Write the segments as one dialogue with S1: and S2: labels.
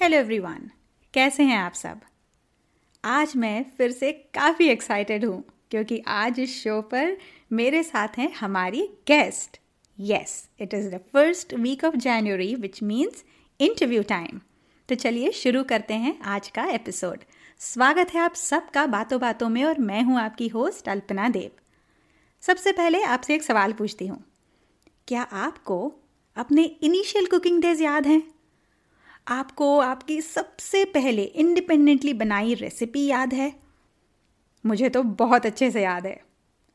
S1: Hello everyone, कैसे हैं आप सब? आज मैं फिर से काफ़ी एक्साइटेड हूँ, क्योंकि आज इस शो पर मेरे साथ हैं हमारी guest yes it is the first week of January which means interview time तो चलिए शुरू करते हैं आज का एपिसोड स्वागत है आप सबका बातों बातों में, और मैं हूँ आपकी होस्ट अल्पना देव. सबसे पहले आपसे एक सवाल पूछती हूँ। क्या आपको अपने इनिशियल कुकिंग डेज़ याद हैं? आपको आपकी सबसे पहले इंडिपेंडेंटली बनाई रेसिपी याद है? मुझे तो बहुत अच्छे से याद है।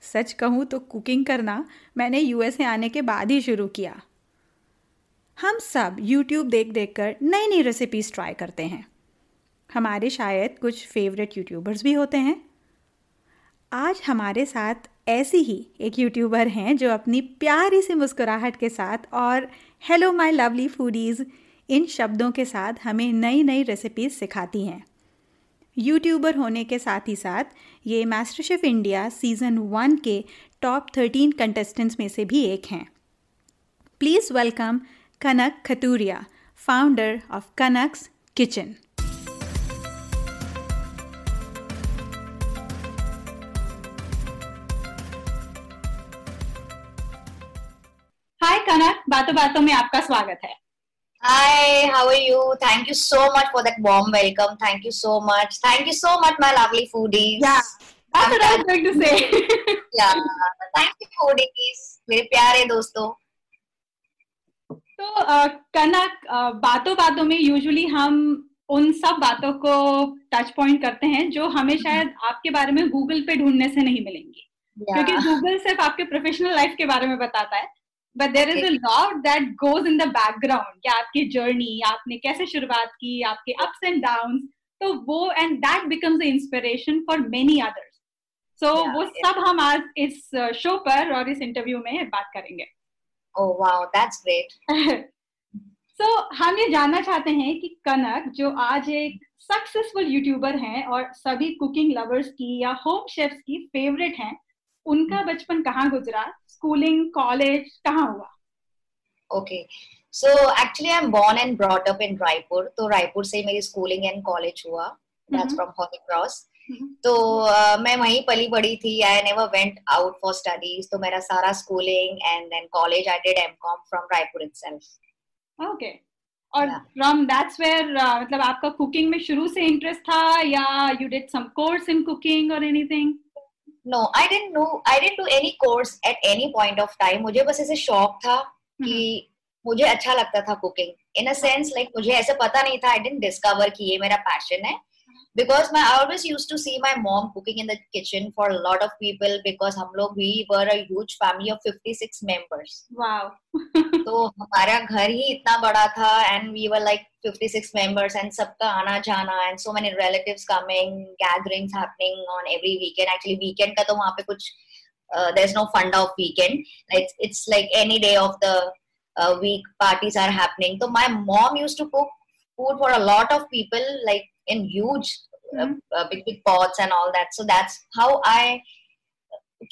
S1: सच कहूँ तो कुकिंग करना मैंने यूएसए आने के बाद ही शुरू किया। हम सब यूट्यूब देख देख कर नई नई रेसिपीज़ ट्राई करते हैं। हमारे शायद कुछ फेवरेट यूट्यूबर्स भी होते हैं। आज हमारे साथ ऐसी ही एक यूट्यूबर हैं जो अपनी प्यारी सी मुस्कुराहट के साथ और हेलो माय लवली फूडीज़ इन शब्दों के साथ हमें नई नई रेसिपीज़ सिखाती हैं। यूट्यूबर होने के साथ ही साथ ये master chef India season one के टॉप थर्टीन कंटेस्टेंट्स में से भी एक हैं। Please welcome Kanak Khaturia founder of Kanak's kitchen hi Kanak बातों बातों में आपका स्वागत है।
S2: Hi, how are you? Thank you so much for that warm welcome. Thank you so much. Thank you so much, my lovely foodies.
S1: Yeah, that's what I was going to say.
S2: yeah, thank you, foodies. मेरे प्यारे दोस्तों
S1: तो कनक बातों बातों में usually हम उन सब बातों को टच पॉइंट करते हैं जो हमें शायद आपके बारे में गूगल पे ढूँढने से नहीं मिलेंगी yeah. क्योंकि गूगल सिर्फ़ आपके प्रोफेशनल लाइफ के बारे में बताता है but there is a lot that goes in the background कि आपकी जर्नी आपने कैसे शुरुआत की आपके अप्स एंड डाउन तो वो and that becomes the inspiration for many others so वो सब हम आज इस शो uh, पर और इस इंटरव्यू में बात करेंगे.
S2: Oh wow that's great
S1: so हम ये जानना चाहते हैं कि कनक जो आज एक सक्सेसफुल यूट्यूबर हैं और सभी कुकिंग लवर्स की या होम शेफ्स की फेवरेट हैं उनका hmm. बचपन कहाँ गुजरा? स्कूलिंग कॉलेज कहाँ हुआ?
S2: Okay so actually I am born and brought up in Raipur तो रायपुर से मेरी स्कूलिंग एंड कॉलेज हुआ. दैट्स फ्रॉम हॉली क्रॉस तो uh, मैं वहीं पली बड़ी थी. I never went out for studies तो मेरा सारा schooling and then college I did MCom from Raipur itself
S1: okay और फ्रॉम दैट्स वेयर मतलब आपका कुकिंग में शुरू से इंटरेस्ट था या you did some course in cooking और anything
S2: no I didn't know I didn't do any course at any point of time मुझे बस ऐसे शौक था कि हम्म। मुझे अच्छा लगता था cooking in a sense like मुझे ऐसे पता नहीं था आई डेंट डिस्कवर कि ये मेरा पैशन है। because my I always used to see my mom cooking in the kitchen for a lot of people because हम लोग we were a huge family of 56 members.
S1: Wow.
S2: तो हमारा घर ही इतना बड़ा था and we were like 56 members and सबका आना जाना and so many relatives coming, gatherings happening on every weekend. Actually weekend का तो वहाँ पे कुछ uh, there's no fund of weekend. It's it's like any day of the uh, week parties are happening. So my mom used to cook food for a lot of people like in huge mm-hmm. uh, big big pots and all that so that's how i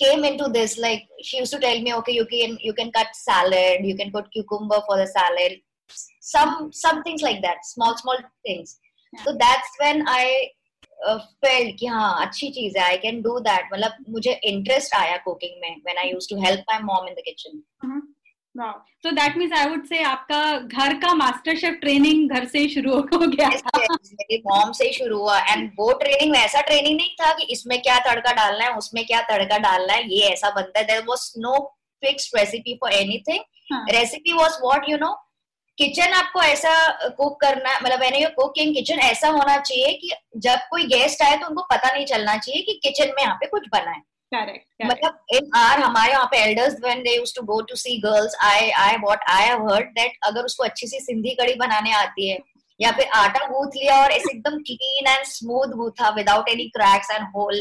S2: came into this like she used to tell me okay you can you can cut salad you can put cucumber for the salad some some things like that small small things yeah. so that's when i uh, felt कि हाँ अच्छी चीज है I can do that मतलब मुझे interest आया cooking में when I used to help my mom in the kitchen
S1: so that means I would say आपका घर का मास्टर शेफ ट्रेनिंग घर से शुरू हो गया।
S2: मेरी मॉम से ही शुरू हुआ। एंड वो ट्रेनिंग वैसा ट्रेनिंग नहीं था कि इसमें क्या तड़का डालना है उसमें क्या तड़का डालना है ये ऐसा बनता है। There was no fixed recipe for anything recipe was what you know kitchen आपको ऐसा कुक करना मतलब मैंने ये कुकिंग किचन ऐसा होना चाहिए कि जब कोई गेस्ट आए तो उनको पता नहीं चलना चाहिए कि किचन में यहाँ पे कुछ बना है।
S1: मतलब
S2: इन आर हमारे यहाँ पे elders when they used to go to see girls I I what I have heard that अगर उसको अच्छी सी सिंधी कड़ी बनाने आती है या फिर आटा गूंथ लिया और ऐसे एकदम clean and smooth गूथा without any cracks and whole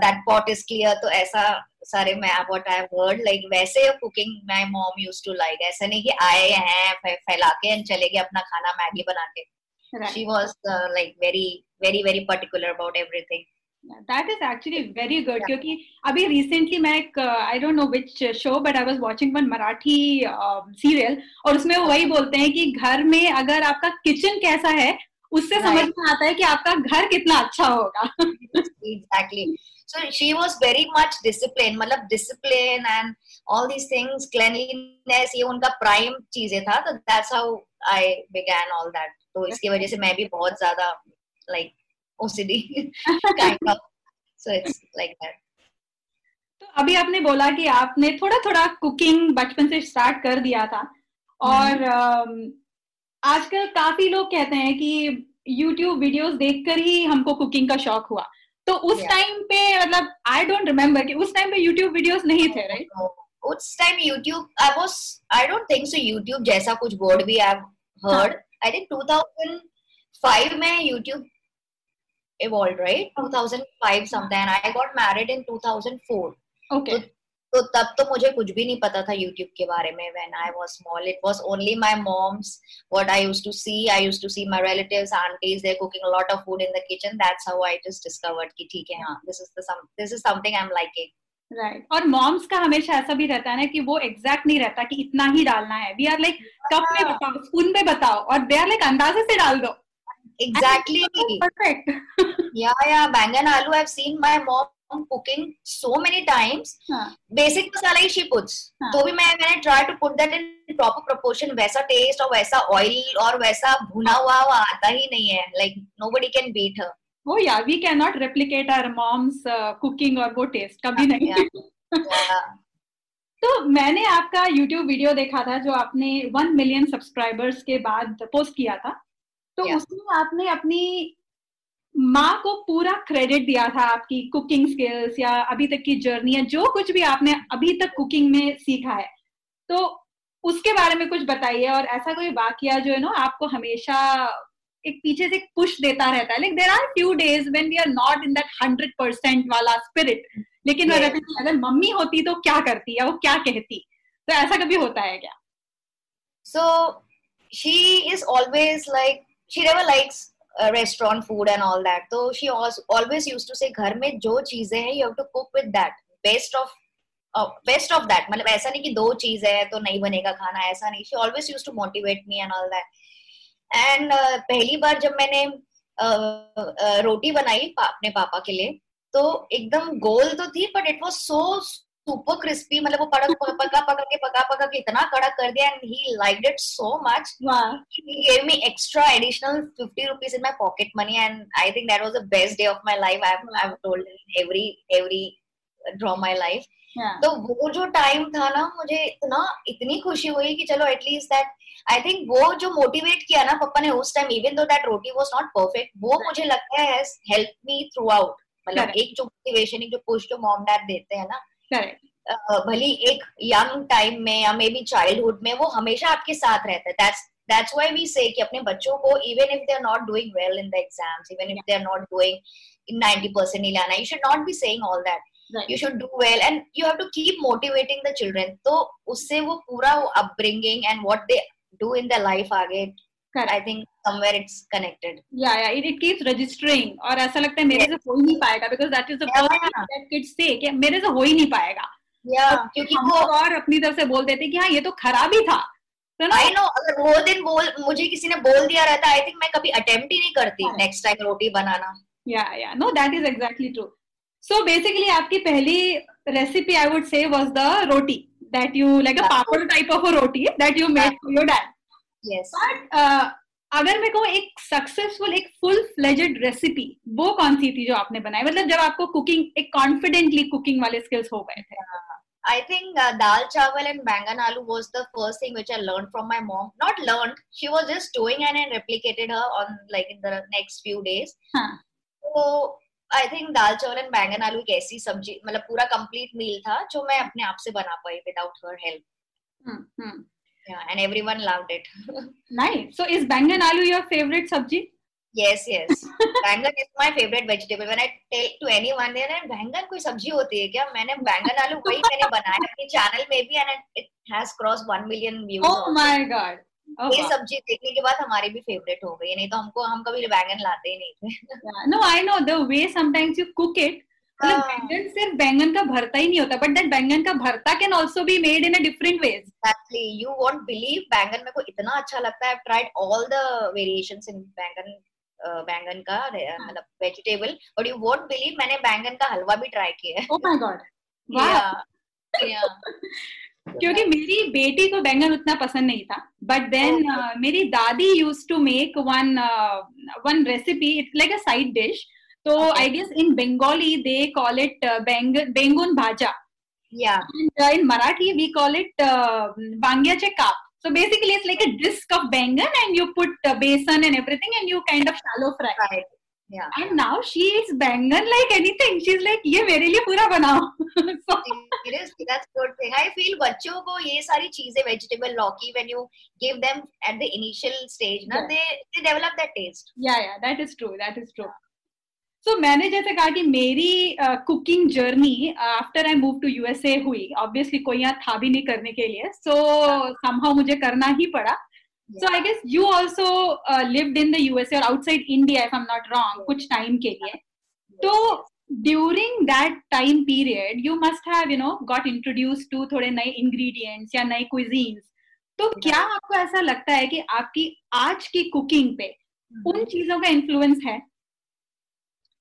S2: that pot is clear तो ऐसा सारे मैं what I have heard like वैसे cooking my mom used to like ऐसा नहीं कि आए हैं फैला के एंड चले गए अपना खाना मैगी बना के she was like very very very particular about everything
S1: that is actually very good क्योंकि अभी रिसेंटली मैं एक I don't know which show but I was watching one Marathi serial और उसमें वो वही बोलते हैं कि घर में अगर आपका किचन कैसा है उससे right. समझ में आता है कि आपका घर कितना अच्छा होगा।
S2: Exactly so she was very much discipline मतलब discipline and all these things cleanliness ये उनका प्राइम चीज़ें था तो that's how I began all that तो इसकी वजह से मैं भी बहुत ज़्यादा like OCD kind of. So it's like that.
S1: तो अभी आपने बोला कि आपने थोड़ा थोड़ा कुकिंग बचपन से स्टार्ट कर दिया था और हम्म। आजकल काफ़ी लोग कहते हैं कि YouTube वीडियोस देखकर ही हमको कुकिंग का शौक हुआ तो उस टाइम yeah. पे मतलब आई डोंट रिमेम्बर कि उस टाइम पे YouTube वीडियोस नहीं थे राइट
S2: उस time YouTube I was I don't think so YouTube जैसा कुछ वर्ड भी आई हर्ड आई थिंक 2005 में YouTube evolved, right? हाँ। 2005 something. I got married in 2004.
S1: Okay.
S2: तो तब तो मुझे कुछ भी नहीं पता था यूट्यूब के बारे में when I was small it was only my mom's what I used to see I used to see my relatives aunties there cooking a lot of food in the kitchen that's how I just discovered कि ठीक है हाँ this is the some this is something I am
S1: liking right और moms का हमेशा ऐसा भी रहता है ना कि वो एग्जैक्ट नहीं रहता कि इतना ही डालना है. वी आर लाइक कप में बताओ? स्पून में बताओ और दे आर लाइक अंदाजे से डाल दो.
S2: Exactly
S1: perfect
S2: yeah yeah bangan aloo i've seen my mom cooking so many times हाँ. basic masala he she puts हाँ. तो भी मैं मैंने try to put that in proper proportion वैसा taste और वैसा oil और वैसा भुना हुआ वो आता ही नहीं है like nobody can beat her
S1: oh yeah we cannot replicate our mom's uh, cooking और वो taste कभी नहीं yeah. yeah. तो मैंने आपका YouTube वीडियो देखा था जो आपने वन मिलियन सब्सक्राइबर्स के बाद पोस्ट किया था तो yeah. उसमें आपने अपनी माँ को पूरा क्रेडिट दिया था आपकी कुकिंग स्किल्स या अभी तक की जर्नी या जो कुछ भी आपने अभी तक कुकिंग में सीखा है। तो उसके बारे में कुछ बताइए और ऐसा कोई वाक्य जो है ना आपको हमेशा एक पीछे से पुश देता रहता है। Like there are few days when we are not in that hundred percent वाला स्पिरिट लेकिन yes. वो अगर मम्मी होती तो क्या करती या वो क्या कहती? तो ऐसा कभी होता है क्या?
S2: So she is always like she never likes restaurant food and all that. So she also always used to say घर में जो चीज़ें हैं you have to cook with that. Best of best of that मतलब ऐसा नहीं कि दो चीज़ है तो नहीं बनेगा खाना ऐसा नहीं। She always use to motivate me and all that and पहली बार जब मैंने uh, uh, रोटी बनाई अपने पापा के लिए तो एकदम गोल तो थी but it was so super crispy मतलब वो पड़क पका पका के पका पका के इतना कड़क कर दिया and he. Liked it so much he gave me extra additional 50 rupees in my pocket money and I think that was the best day of my life I have told every every draw my life तो वो जो time था ना मुझे इतना इतनी खुशी हुई कि चलो एटलीस्ट दैट आई थिंक वो जो मोटिवेट किया ना पापा ने उस time even though that roti was not perfect वो मुझे लगता है हेल्प मी थ्रू आउट मतलब एक जो मोटिवेशन एक जो पुश जो मॉम डैड देते हैं ना भली एक यंग टाइम में या मे बी चाइल्डहुड में वो हमेशा आपके साथ रहता है। That's that's why we say कि अपने बच्चों को even if they are not doing well in the exams even if they are not doing in 90% नहीं लाना you should not be saying all that you should do well and you have to keep motivating the children तो उससे वो पूरा वो upbringing and what they do in the life आगे I think somewhere it's connected.
S1: Yeah yeah it, it keeps registering. और ऐसा लगता है मेरे से हो ही नहीं पाएगा because that is the yeah. first thing that kids say कि मेरे से हो ही नहीं पाएगा।
S2: Yeah, क्योंकि वो
S1: और अपनी तरफ़ से बोल देते कि हाँ ये तो खराब ही था।
S2: आई नो अगर वो दिन बोल मुझे किसी ने बोल दिया रहता आई थिंक मैं कभी अटेम्प्ट ही नहीं करती नेक्स्ट टाइम रोटी बनाना।
S1: या या no that is exactly true so basically आपकी पहली recipe I would say was the roti that you like a papad type of a roti that you made for your dad
S2: yes
S1: but अगर मैं कहूँ एक successful एक full fledged recipe वो कौन सी थी जो आपने बनाई मतलब जब आपको कुकिंग एक कॉन्फिडेंटली कुकिंग वाले स्किल्स हो गए थे
S2: I think uh, dal chawal and bangan aloo was the first thing which I learned from my mom. Not learned, she was just doing and I replicated her on like in the next few days.
S1: Huh.
S2: So I think दाल चावल and बैंगन आलू एक ऐसी सब्ज़ी मतलब पूरा complete मील था जो मैं अपने आप से बना पाई without her help Yeah, and everyone loved it.
S1: nice. So is bangan aloo your favorite sabji?
S2: Yes, yes. bangan is my favorite vegetable. When I tell to anyone, they are bangan कोई सब्ज़ी होती है क्या? मैंने बैंगन आलू वही मैंने बनाया अपने चैनल में भी and it has crossed one million views.
S1: Oh also. my god.
S2: oh, ये सब्ज़ी देखने के बाद हमारी भी फेवरेट हो गई नहीं तो हमको हम कभी बैंगन लाते ही नहीं थे
S1: no I know the way sometimes you cook it मतलब बैंगन सिर्फ़ बैंगन का भरता ही नहीं होता बट दैट बैंगन का भरता can also be made in a different ways
S2: actually you won't believe बैंगन मेरे को इतना अच्छा लगता है। Tried all the variations in baingan बैंगन का मतलब vegetable but you won't believe मैंने बैंगन का हलवा भी ट्राई किया है।
S1: ओह माय गॉड वाह क्योंकि मेरी बेटी को बैंगन उतना पसंद नहीं था बट देन मेरी दादी use to make one one recipe it's like a side dish So okay. I guess in Bengali they call it uh, bang, bengun bhaja.
S2: Yeah.
S1: And uh, in Marathi we call it uh, bangyache kap. So basically it's like a disc of bangan and you put uh, besan and everything and you kind of shallow fry.
S2: Right. Yeah.
S1: And now she eats bangan like anything. She's like, ये मेरे लिए पूरा बनाओ.
S2: so, Seriously, that's good thing. I feel बच्चों को ये सारी चीजें vegetable लौकी when you give them at the initial stage, ना yeah. they they develop that taste.
S1: Yeah, yeah, that is true. That is true. So so, मैंने जैसे कहा कि मेरी cooking journey after I move to USA हुई। Obviously कोई यहाँ था भी नहीं करने के लिए। सो so, समहाउ मुझे करना ही पड़ा। So I guess you also lived in the USA और outside India if I am not wrong कुछ टाइम के लिए। तो during that time period you must have you know got introduce to थोड़े नए इंग्रेडिएंट्स या नए क्विजीन्स तो क्या आपको ऐसा लगता है कि आपकी आज की कुकिंग पे उन mm-hmm. चीज़ों का इन्फ्लुएंस है?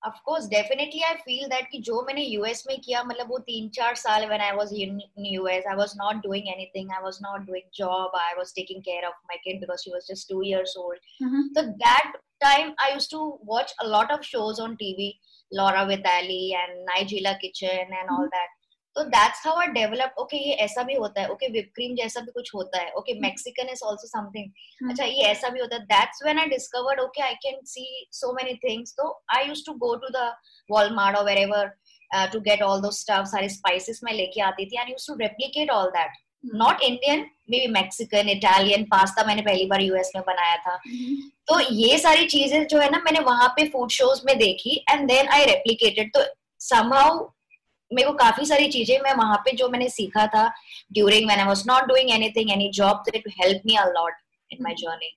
S2: Of course definitely i feel that कि जो मैंने यूएस में किया मतलब वो तीन चार साल when i was in us i was not doing anything i was not doing job i was taking care of my kid because she was just two years old mm-hmm. so that time i used to watch a lot of shows on tv laura vitale and nigella kitchen and mm-hmm. all that तो that's how I develop okay ये ऐसा भी होता है okay whip cream जैसा भी कुछ होता है okay Mexican is also something अच्छा ये ऐसा भी होता है that's when I discovered okay I can see so many things तो I used to go to the Walmart और wherever to get all those stuff सारे स्पाइसेस मैं लेके आती थी and used to replicate all that not Indian maybe Mexican Italian pasta मैंने पहली बार US में बनाया था। mm-hmm. तो ये सारी चीज़ें जो है ना मैंने वहाँ पे फ़ूड शोज़ में देखी एंड देन आई रेप्लीकेटेड तो समहाउ मेरे को काफ़ी सारी चीज़ें मैं वहाँ पे जो मैंने सीखा था during when I was not doing anything any job that help me a lot in my journey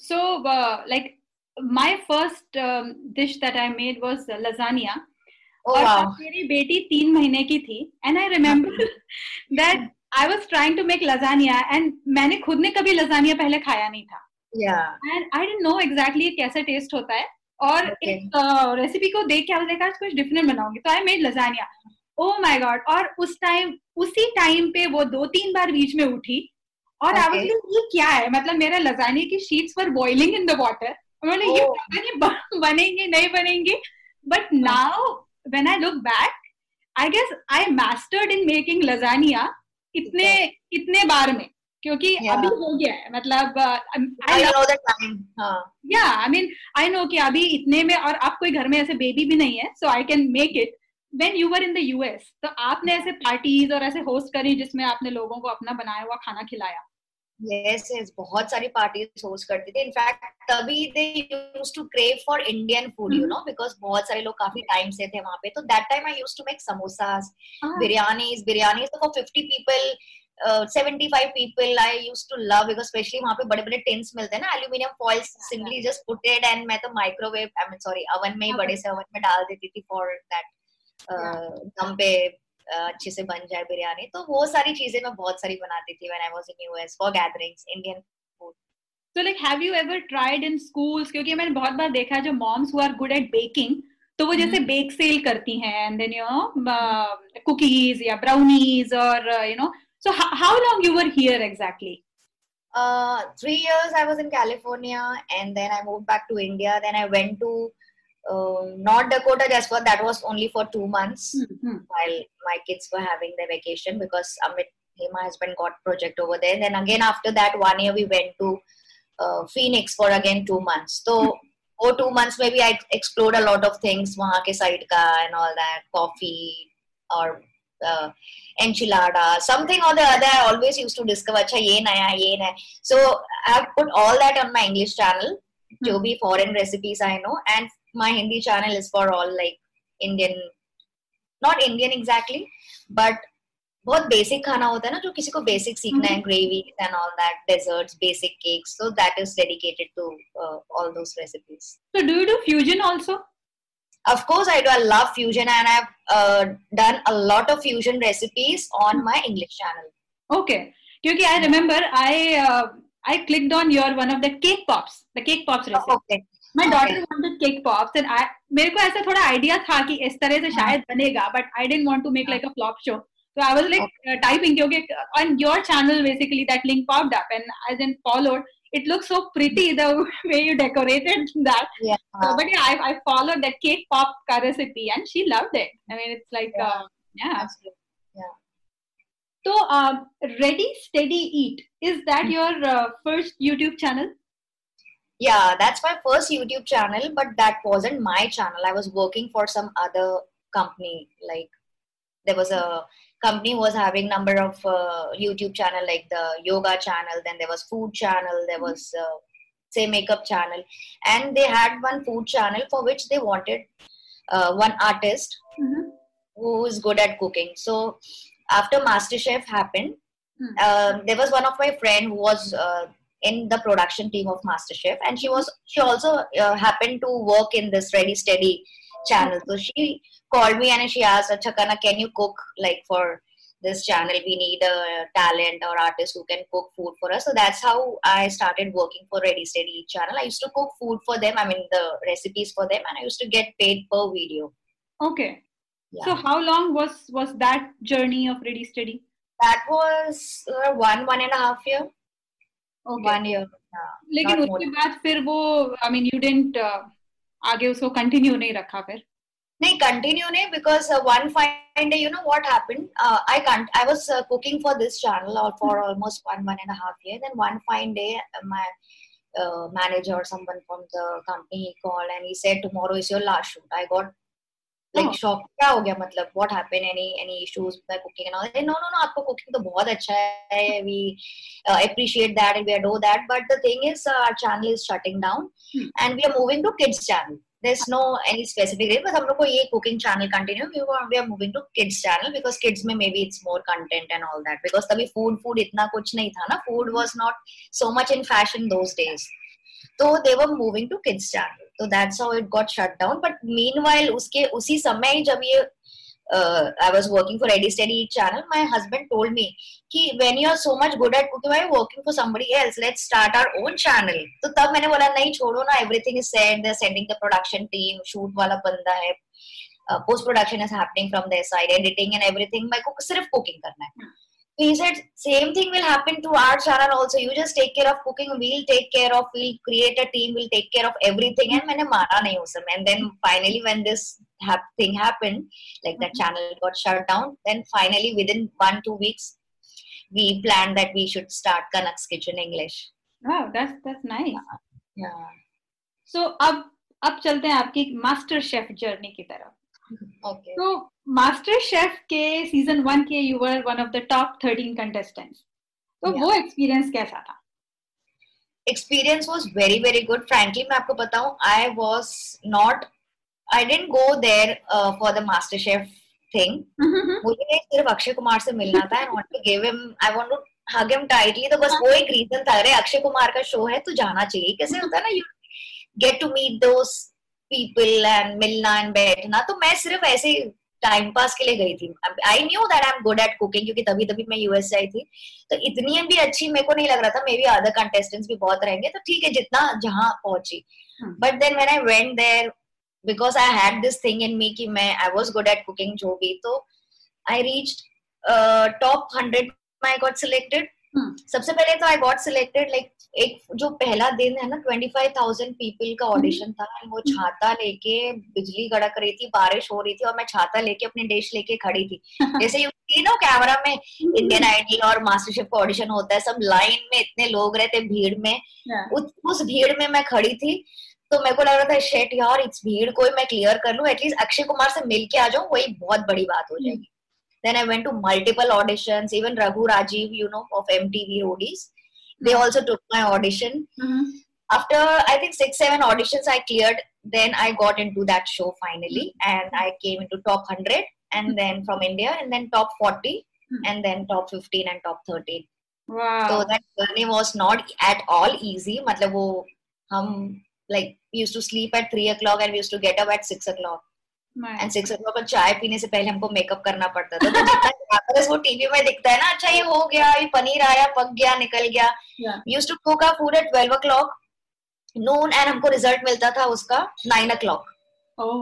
S1: so like my first dish that I made was lasagna और मेरी बेटी तीन महीने की थी and I remember that I was trying to make lasagna and मैंने खुद ने कभी लजानिया पहले खाया नहीं था। And I didn't know exactly कैसा टेस्ट होता है। और okay. एक रेसिपी को देख के देखा कुछ डिफरेंट बनाऊँगी। तो I made lasagna oh my god और उस टाइम उसी टाइम पे वो दो तीन बार बीच में उठी। और okay. आई ये क्या है? मतलब मेरा लजानिया की sheets for boiling in the water मैंने ये पता नहीं बनेंगे नहीं बनेंगे। But now when I look back I guess I mastered in making lasagna इतने इतने बार में। क्योंकि yeah. अभी हो गया है मतलब या आई मीन आई नो कि अभी इतने में और आप कोई घर में ऐसे बेबी भी नहीं है so I can make it when you were in the US तो आपने ऐसे पार्टीज़ और ऐसे होस्ट करी जिसमें आपने लोगों को अपना बनाया हुआ खाना खिलाया?
S2: यस यस बहुत सारी पार्टीज़ होस्ट करती थी। इनफैक्ट तभी they used to crave for Indian food you know because बहुत सारे लोग काफ़ी टाइम से थे वहाँ पे। तो that time I used to make samosas biryanis biryani तो for 50 people seventy five people I use to love because specially वहाँ पे बड़े बड़े टिन्स मिलते हैं ना aluminium foil simply just put it and मैं तो microwave I mean sorry oven में ही बड़े से अवन में डाल देती थी फॉर दैट दम पे अच्छे से बन जाए बिरयानी। तो वो सारी चीज़ें मैं बहुत सारी बनाती थी when I was in US for gatherings Indian
S1: so like have you ever tried in schools क्योंकि मैंने बहुत बार देखा है जो moms who are good at baking तो वो जैसे बेक mm-hmm. सेल करती हैं and then you know cookies या ब्राउनीज और you know So how, how long you were here exactly?
S2: Uh, three years I was in California and then I moved back to India. Then I went to uh, North Dakota just for that was only for two months mm-hmm. while my kids were having their vacation because Amit, my husband, got project over there. And then again after that one year we went to uh, Phoenix for again two months. So mm-hmm. for two months maybe I explored a lot of things, wahan ke side ka and all that, coffee or uh, enchilada, something or the other. I always used to discover, acha ye naya, ye naya. So I have put all that on my English channel, mm-hmm. जो भी foreign recipes I know, and my Hindi channel is for all like Indian, not Indian exactly, but बहुत basic खाना होता है ना जो किसी को बेसिक सीखना है gravy and all that desserts basic cakes so that is dedicated to all those recipes
S1: so do you do fusion also
S2: Of course, I do. I love fusion, and I've uh, done a lot of fusion recipes on my English channel.
S1: Okay, because I remember I uh, I clicked on your one of the cake pops, the cake pops recipe.
S2: Okay.
S1: My daughter okay. wanted cake pops, and I मेरे को ऐसा थोड़ा idea था कि इस तरह से शायद बनेगा, but I didn't want to make like a flop show. So I was like okay. uh, typing okay, on your channel basically that link popped up and I then followed. it looks so pretty the way you decorated that.
S2: Yeah.
S1: But yeah, I, I followed that cake pop recipe and she loved it. I mean, it's like yeah, uh, yeah.
S2: Absolutely. Yeah.
S1: So, um, Ready Steady Eat is that mm-hmm. your uh, first YouTube channel?
S2: Yeah, that's my first YouTube channel, but that wasn't my channel. I was working for some other company. Like there was a company was having number of uh, youtube channel like the yoga channel then there was food channel there mm-hmm. was uh, say makeup channel and they had one food channel for which they wanted uh, one artist mm-hmm. who is good at cooking so after masterchef happened mm-hmm. there was one of my friend who was uh, in the production team of masterchef and she was she also uh, happened to work in this ready steady channel so she called me and she asked, Acha Kana, can you cook like for this channel? We need a talent or artist who can cook food for us. So that's how I started working for Ready Steady channel. I used to cook food for them, I mean the recipes for them, and I used to get paid per video.
S1: Okay. Yeah. So how long was was that journey of Ready Steady?
S2: That was uh, one one and a half year.
S1: Okay.
S2: One year.
S1: लेकिन उसके बाद फिर वो I mean you didn't आगे उसको continue नहीं रखा फिर?
S2: नहीं कंटिन्यू नहीं because one fine day you know what happened I can't I was cooking for this channel और for almost one one and half year then one fine day my manager or someone from the company he called and he said tomorrow is your last shoot. I got like oh. shock क्या हो गया मतलब what happened any any issues with cooking and all that no no no आपको cooking तो बहुत अच्छा है we uh, appreciate that and we adore that but the thing is uh, our channel is shutting down hmm. and we are moving to kids channel there's no any specific reason but हम लोग को ये cooking channel continue we are, we are moving to kids channel because kids में maybe it's more content and all that because तभी food food इतना कुछ नहीं था ना food was not so much in fashion those days so they were moving to kids channel so that's how it got shut down but meanwhile उसके उसी समय जब ये uh, I was working for Ready Steady channel, my husband told me, कि are so much good at cooking, why are you working for somebody else? Let's start our own channel. तो तब मैंने बोला नहीं छोड़ो ना is said, they're sending the production team, shoot वाला बंदा है, uh, post production is happening from their side, editing and everything. मैं को सिर्फ़ cooking करना है. he said same thing will happen to our channel also you just take care of cooking we'll take care of we'll create a team we'll take care of everything and मैंने माना नहीं उस समय and then finally when this thing happened like that channel got shut down then finally within one two weeks we planned that we should start Kanak's Kitchen English
S1: wow that's that's nice
S2: yeah, yeah.
S1: so अब अब चलते हैं आपकी MasterChef journey की तरफ
S2: okay.
S1: So master chef के season one के you were one of the top thirteen contestants तो वो एक्सपीरियंस कैसा था?
S2: Experience was very very good frankly मैं आपको बताऊँ I was not I didn't go there for the MasterChef thing मुझे सिर्फ़ अक्षय कुमार से मिलना था and want to give him I want to hug him tightly तो बस वो एक रीजन था अरे अक्षय कुमार का शो है तो जाना चाहिए। कैसे होता है ना you get to meet those people and मिलना एंड बैठना। तो मैं सिर्फ़ ऐसे टाइम पास के लिए गई थी। I knew that I am good at cooking क्योंकि तभी तभी मैं यूएस आई थी। तो इतनी भी अच्छी मेरे को नहीं लग रहा था। मे बी अदर कंटेस्टेंट्स भी बहुत रहेंगे। तो ठीक है जितना जहाँ पहुँची। But then when I went there because I had this thing in me कि मैं I was good at cooking जो भी। तो I reached top hundred I got selected सबसे पहले तो आई गॉट सिलेक्टेड लाइक एक जो पहला दिन है ना ट्वेंटी फाइव थाउज़ेंड पीपल का ऑडिशन hmm. था वो छाता लेके बिजली गड़क रही थी बारिश हो रही थी और मैं छाता लेके अपने डिश लेके खड़ी थी जैसे यू सी ना कैमरा में इंडियन hmm. आइडल और मास्टर शेफ का ऑडिशन होता है सब लाइन में इतने लोग रहते भीड़ में उस, उस भीड़ में मैं खड़ी थी तो मेरे को लग रहा था शेट यार इस भीड़ को मैं क्लियर कर लू एटलीस्ट अक्षय कुमार से मिल के आ जाऊँ वही बहुत बड़ी बात हो जाएगी Then I went to multiple auditions. Even Raghu Rajiv, you know, of MTV Roadies, they also took my audition. Mm-hmm. After I think six, seven auditions I cleared, then I got into that show finally, and I came into top hundred, and then from India, and then top 40 and then top 15 and top 13
S1: wow
S2: so that journey was not at all easy मतलब वो हम like we used to sleep at 3 o'clock and we used to get up at 6 o'clock And six o पर चाय पीने से पहले हमको makeup करना पड़ता था। तो जितना वो टीवी में दिखता है ना अच्छा ये हो गया ये पनीर आया पक गया निकल गया। Use to cook our food at twelve o'clock noon and हमको रिज़ल्ट मिलता था उसका nine o'clock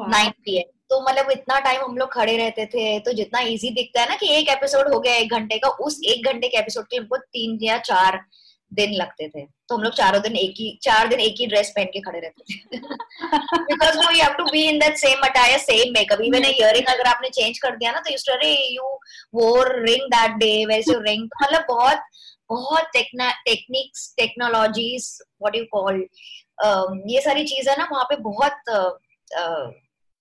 S2: nine P M तो मतलब इतना टाइम हम लोग खड़े रहते थे तो जितना इजी दिखता है ना कि एक एपिसोड हो गया एक घंटे का उस एक घंटे के एपिसोड के हमको तीन या चार दिन लगते थे। तो हम लोग चारों दिन एक ही चार दिन एक ही ड्रेस पहन के खड़े रहते थे। Because you have to be in that same attire same makeup even अगर आपने चेंज कर दिया ना तो यू अरे you wore ring that day वैसे रिंग मतलब बहुत बहुत techniques technologies what you call ये सारी चीज़ें ना वहाँ पे बहुत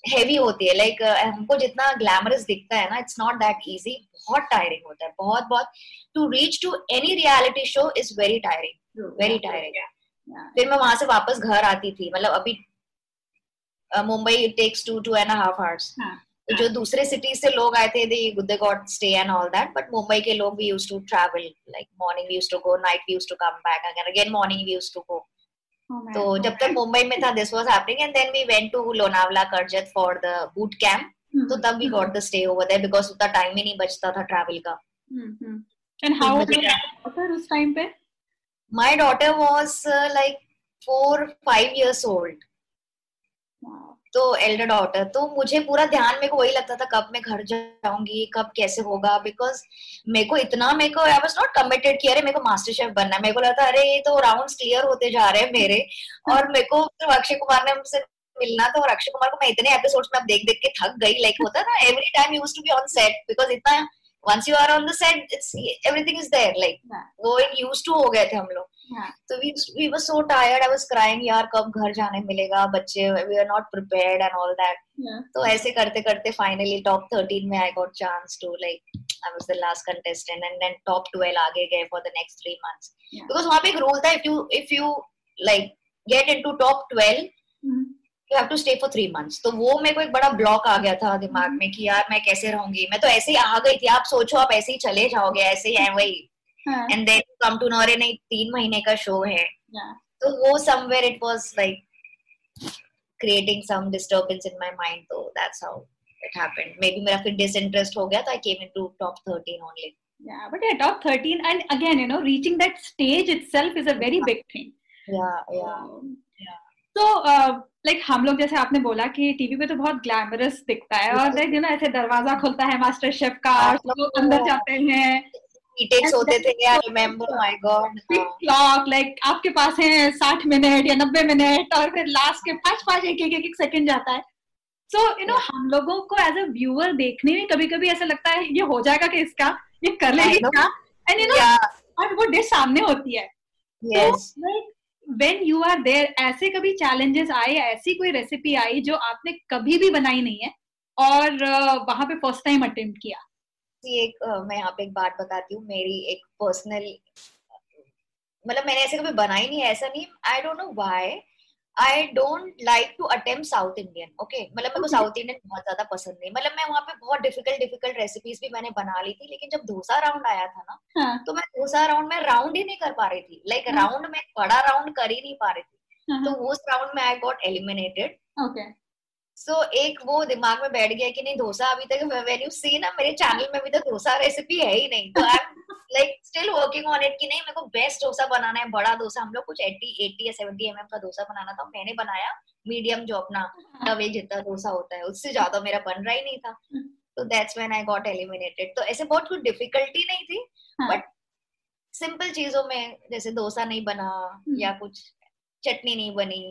S2: हैवी uh, होती है। लाइक like, uh, हमको जितना ग्लैमरस दिखता है ना इट्स नॉट दैट इजी बहुत टायरिंग होता है। बहुत बहुत to reach to any reality show is very tiring very tiring फिर मैं वहाँ से वापस घर आती थी मतलब अभी Mumbai takes two two and half hours जो दूसरे सिटीज़ से लोग आए थे they got stay and all that but Mumbai के लोग we use to travel like morning we use to go night we use to come back again again morning we use to go तो जब तक मुंबई में था this was happening and then we went to Lonavala Karjat for the boot camp तो तब we got the stay over there because उतना time ही नहीं बचता था ट्रैवल का।
S1: एंड हाउ ओल्ड उस टाइम पे?
S2: My daughter was like 4 5 years old तो एल्डर डॉटर तो मुझे पूरा ध्यान मेरे को वही लगता था, कब मैं घर जाऊँगी, कब कैसे होगा बिकॉज़ मेरे को इतना, मेरे को आई वाज नॉट कमिटेड कि अरे मेरे को मास्टर शेफ बनना है। मेरे को लगता, अरे, ये तो राउंड्स क्लियर होते जा रहे हैं मेरे। और मेरे को तो अक्षय कुमार ने मुझसे मिलना था, और अक्षय कुमार को मैं इतने एपिसोड्स में अब देख देख के थक गई। लाइक होता था every time use to be on set because इतना once you are on the set it's everything is there like yeah. एक used to हो गए थे हम लोग yeah. तो we we were so tired I was crying यार कब घर जाने मिलेगा बच्चे we are not prepared and all that yeah. तो ऐसे करते करते finally top 13 में I got chance to like I was the last contestant and then top 12 आगे गए for the next three months yeah. because वहाँ पे एक rule था if you if you like get into top 12 mm-hmm. You have to stay for three months तो वो मेरे को एक बड़ा ब्लॉक आ गया था दिमाग में कि यार मैं कैसे रहूँगी? मैं तो ऐसे ही आ गई थी आप सोचो आप ऐसे ही चले जाओगे ऐसे ही है वही। एंड देन कम टू नॉरे नहीं तीन महीने का शो है। तो वो somewhere it was like creating some disturbance in my mind तो that's how it happened maybe मेरा फिर डिसइंटरेस्ट हो गया तो I came into top 13 only
S1: yeah but yeah top 13 and again you know reaching that stage itself is a very big thing.
S2: Yeah yeah. Um,
S1: तो like हम लोग जैसे आपने बोला कि टीवी पे तो बहुत ग्लैमरस दिखता है और लाइक यू नो ऐसे दरवाज़ा खुलता है मास्टर शेफ का और लोग अंदर जाते हैं।
S2: होते थे I remember my god
S1: clock like आपके पास है साठ मिनट या नब्बे मिनट और फिर लास्ट के पाँच पाँच एक एक एक सेकंड जाता है। सो यू नो हम लोगों को एज अ व्यूअर देखने में कभी कभी ऐसा लगता है ये हो जाएगा कि इसका ये कर लेगी क्या? एंड यू नो और वो डिश सामने होती है।
S2: Yes. like,
S1: when you are there ऐसे कभी चैलेंजेस आए, ऐसी कोई रेसिपी आई जो आपने कभी भी बनाई नहीं है और वहाँ पे फ़र्स्ट टाइम अटेम्प्ट किया?
S2: एक मैं यहाँ पे एक बात बताती हूँ, मेरी एक पर्सनल मतलब मैंने ऐसे कभी बनाई नहीं ऐसा नहीं I don't know why I don't like to attempt south Indian okay मतलब मेरे को साउथ इंडियन बहुत ज़्यादा पसंद नहीं। मतलब मैं वहाँ पे बहुत डिफ़िकल्ट डिफ़िकल्ट रेसिपीज़ भी मैंने बना ली थी लेकिन जब डोसा राउंड आया था ना हाँ. तो मैं डोसा राउंड में राउंड ही नहीं कर पा रही थी। लाइक like, हाँ. राउंड में बड़ा राउंड कर ही नहीं पा रही थी। हाँ. तो उस राउंड में I got eliminated so so, एक वो दिमाग में बैठ गया कि नहीं डोसा अभी तक व्हेन यू सी ना मेरे चैनल में अभी तक डोसा रेसिपी है ही नहीं। तो I am like still working on it कि नहीं मेरे को बेस्ट डोसा बनाना है बड़ा डोसा। हम लोग कुछ 80 80 या 70 एमएम का डोसा बनाना था मैंने बनाया मीडियम जो अपना तवे जितना डोसा होता है उससे ज़्यादा मेरा बन रहा ही नहीं था। तो that's when I got eliminated तो ऐसे बहुत कुछ डिफिकल्टी नहीं थी बट हाँ। सिंपल चीज़ों में जैसे डोसा नहीं बना हम्म। या कुछ चटनी नहीं बनी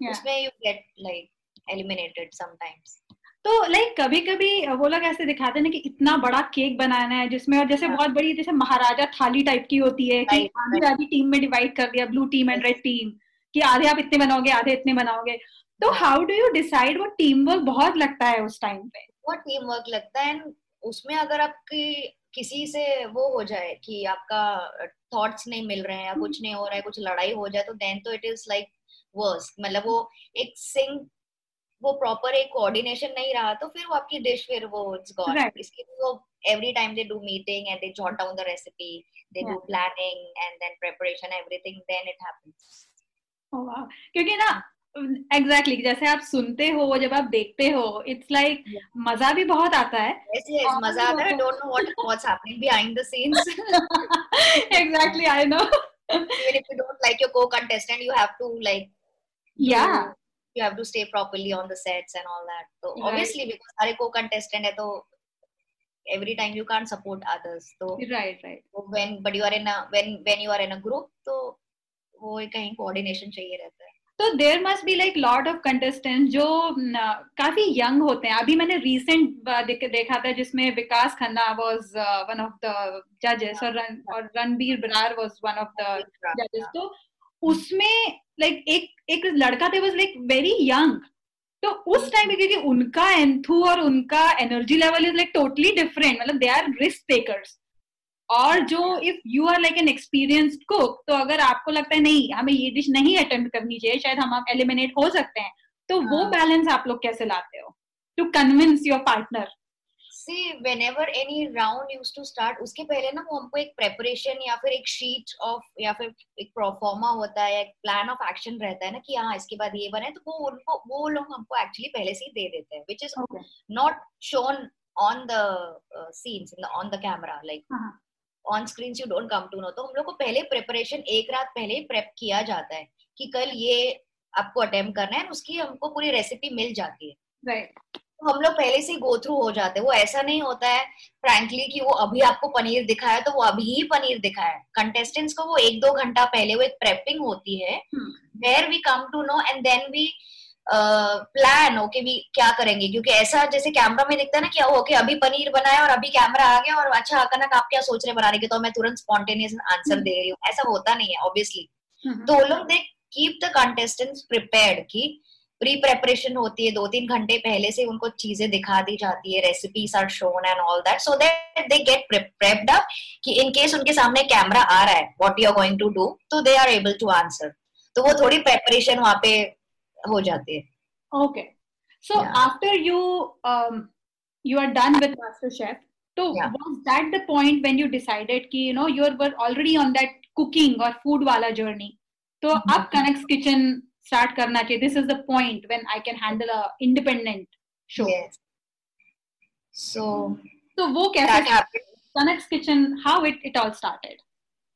S2: उसमें you get like eliminated sometimes
S1: तो लाइक like, कभी कभी वो लोग ऐसे दिखाते हैं कि इतना बड़ा केक बनाना है जिसमें और जैसे हाँ. बहुत बड़ी जैसे महाराजा थाली टाइप की होती है कि आधी आधी टीम में डिवाइड कर दिया blue team and red team कि आधे आप इतने बनाओगे आधे इतने बनाओगे। तो हाउ डू यू डिसाइड वो टीम वर्क बहुत लगता है उस टाइम पे?
S2: वो टीम वर्क लगता है उसमें अगर आपकी किसी से वो हो जाए कि आपका थॉट्स नहीं मिल रहे हैं या कुछ नहीं हो रहा है कुछ लड़ाई हो जाए तो देन तो इट इज़ लाइक वर्स मतलब वो एक सिंग वो प्रॉपर एक कोऑर्डिनेशन नहीं रहा तो फिर वो आपकी डिश फिर वो इट्स गॉन इसके लिए वो every time they do meeting and they jot down the recipe they do planning and then preparation everything then it happens
S1: क्योंकि ना एग्जैक्टली exactly, जैसे आप सुनते हो जब आप देखते हो इट्स लाइक मज़ा भी बहुत आता है। Exactly
S2: I know don't like your को contestant you have to you, have to stay properly on the sets and all that so
S1: Right.
S2: obviously because सारे co-contestant है तो every time you can't support others so
S1: right right
S2: when but you are in a when when you are in a group तो वो कहीं coordination चाहिए रहता है
S1: तो there must be like lot of contestant जो काफ़ी यंग होते हैं अभी मैंने रिसेंट देखा था जिसमें Vikas Khanna was one of the जजेस और Ranbir Brar was one of the जजेस तो उसमें लाइक एक एक लड़का थे वाज लाइक वेरी यंग तो उस टाइम पे क्योंकि उनका एंथू और उनका energy level is like totally different मतलब दे आर रिस्क टेकर्स और जो if you are like an experienced cook तो अगर आपको लगता है नहीं हमें ये डिश नहीं अटेम्प्ट करनी चाहिए शायद हम एलिमिनेट हो सकते हैं. तो वो
S2: हाँ।
S1: बैलेंस आप लोग कैसे लाते हो? To convince your partner
S2: see whenever any round used to start उसके पहले ना वो हमको एक preparation या फिर एक sheet of या फिर एक प्रोफॉर्मा होता है एक प्लान ऑफ़ एक्शन रहता है ना कि हाँ इसके बाद ये बने तो वो उनको वो लोग हमको एक्चुअली पहले से ही दे देते हैं which is not shown on the uh, scenes in the, on the camera like
S1: हाँ।
S2: on screens you don't come to तो हम लोग को पहले प्रिपरेशन एक रात पहले ही प्रेप किया जाता है कि कल ये आपको अटेम्प्ट करना है उसकी हमको पूरी रेसिपी मिल जाती है।
S1: राइट
S2: तो हम लोग पहले से गो थ्रू हो जाते हैं। वो ऐसा नहीं होता है फ्रैंकली कि वो अभी आपको पनीर दिखाया तो वो अभी ही पनीर दिखाया। कंटेस्टेंट्स को वो एक दो घंटा पहले वो एक प्रेपिंग होती है where we come to know and then we plan okay भी क्या करेंगे? क्योंकि ऐसा जैसे कैमरा में दिखता है ना कि ओके okay, अभी पनीर बनाया और अभी कैमरा आ गया और अच्छा अचानक आप क्या सोच रहे बनाने के? तो मैं तुरंत स्पॉन्टेनियस आंसर दे रही हूँ। ऐसा होता नहीं है ऑब्वियसली तो वो लोग they keep the contestants prepared की प्री प्रेपरेशन होती है दो तीन घंटे पहले से उनको चीज़ें दिखा दी जाती है recipes are shown and all that so that they get prepped up कि इन केस उनके सामने कैमरा आ रहा है what you are going to do तो they are able to answer तो वो थोड़ी प्रेपरेशन वहाँ पे हो जाती है।
S1: Okay so after you you are done with
S2: MasterChef
S1: तो that the point when you decided कि you know you were already on that cooking और फ़ूड वाला जर्नी तो
S2: mm-hmm.
S1: अब connect kitchen start karna chahiye this is the point when i can handle a independent show.
S2: Yes. so
S1: so wo
S2: kaise
S1: that
S2: happened
S1: Sanak's kitchen how it it all started?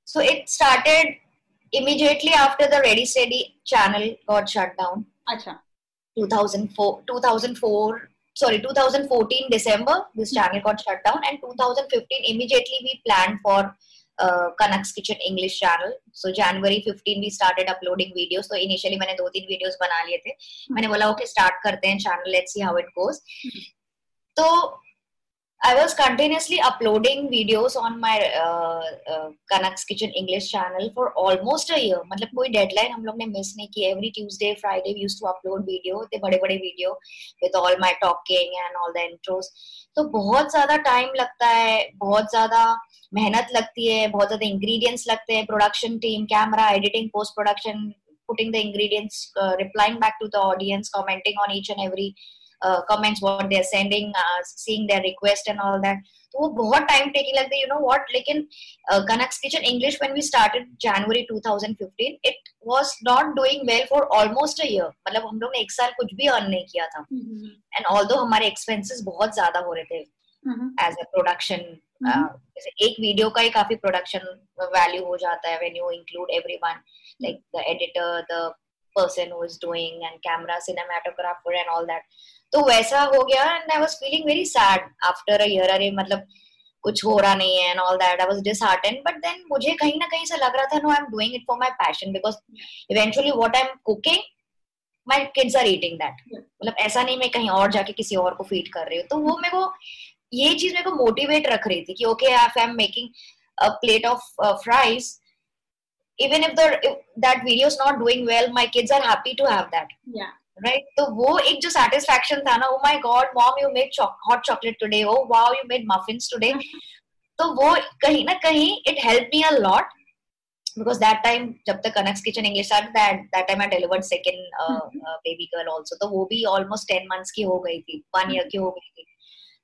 S2: So it started immediately after the ready steady channel got shut down.
S1: Acha.
S2: 2004 2004 sorry 2014 december this hmm. channel got shut down and 2015 immediately we planned for Kanak's kitchen English channel so January fifteen भी started uploading videos तो initially मैंने दो तीन videos बना लिए थे। मैंने बोला ओके स्टार्ट करते हैं channel let's see how it goes तो I was continuously uploading videos on my uh, uh, Kanak's Kitchen English channel for almost a year. मतलब कोई deadline हम लोग ने miss नहीं की. Every Tuesday, Friday we used to upload video. थे बड़े बड़े video with all my talking and all the intros. तो बहुत ज़्यादा टाइम लगता है बहुत ज़्यादा मेहनत लगती है बहुत ज़्यादा इंग्रेडिएंट्स लगते हैं production team camera editing post production putting the ingredients uh, replying back to the audience commenting on each and every uh, comments what they're sending uh, seeing their request and all that. तो वो बहुत time taking लगता है you know what लेकिन Kanak's kitchen English when we started January 2015 it was not doing well for almost a year मतलब हम लोग ने एक साल कुछ भी अर्न नहीं किया था। एंड ऑल्दो हमारे एक्सपेंसेस बहुत ज़्यादा हो रहे थे एज अ प्रोडक्शन जैसे एक वीडियो का ही काफ़ी प्रोडक्शन वैल्यू हो जाता है when you include everyone like the editor the person who is doing and camera cinematographer and all that तो वैसा हो गया and I was feeling very sad after a year अरे मतलब कुछ हो रहा नहीं है and all that I was disheartened but then मुझे कहीं ना कहीं से लग रहा था no I am doing it for my passion because eventually what I am cooking my kids are eating that मतलब ऐसा नहीं मैं कहीं और जाके किसी और को फ़ीड कर रही हूँ। तो वो मेरे को ये चीज़ मेरे को मोटिवेट रख रही थी कि okay I am making a plate of fries even if that video is not doing well my kids are happy to have that right तो वो एक जो सैटिस्फेक्शन था ना ओ my God mom you made hot chocolate today oh wow you made muffin today तो वो कहीं ना कहीं it help me a lot because that time जब तक Kanak's kitchen English second baby girl also तो वो भी ऑलमोस्ट टेन मंथ्स की हो गई थी. वन ईयर की हो गई थी.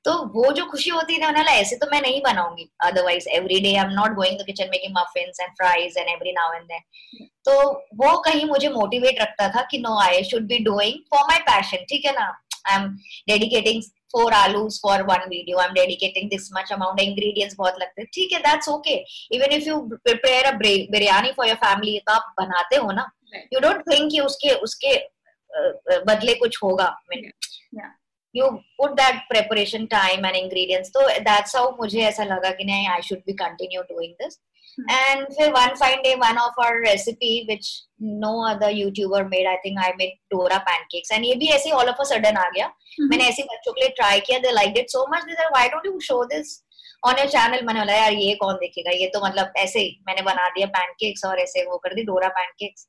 S2: तो वो जो खुशी होती थी उन्हें ऐसे तो मैं नहीं बनाऊँगी otherwise every day I am not going the kitchen making muffins and fries and every now and then तो वो कहीं मुझे मोटिवेट रखता था कि no I should be doing for my passion ठीक है ना? I am dedicating four aloos for one video I am dedicating this much amount ingredients बहुत लगते हैं ठीक है that's okay even if you prepare a biryani for your family तो आप बनाते हो ना? यू डोंट थिंक कि उसके उसके बदले कुछ होगा। You put that preparation time and ingredients तो दैट्स हाउ मुझे ऐसा लगा कि नहीं I should be continue doing this and फिर one fine day one of our recipe which no other YouTuber made I think I made Dora pancakes and ये भी ऐसे ऑल ऑफ़ अ सडन आ गया. Hmm. मैंने ऐसे बच्चों के लिए ट्राई किया they like it so much this why dot you show this on your channel मैंने बोला यार ये कौन देखेगा? ये तो मतलब ऐसे ही मैंने बना दिया पैनकेक्स और ऐसे वो कर दी Dora pancakes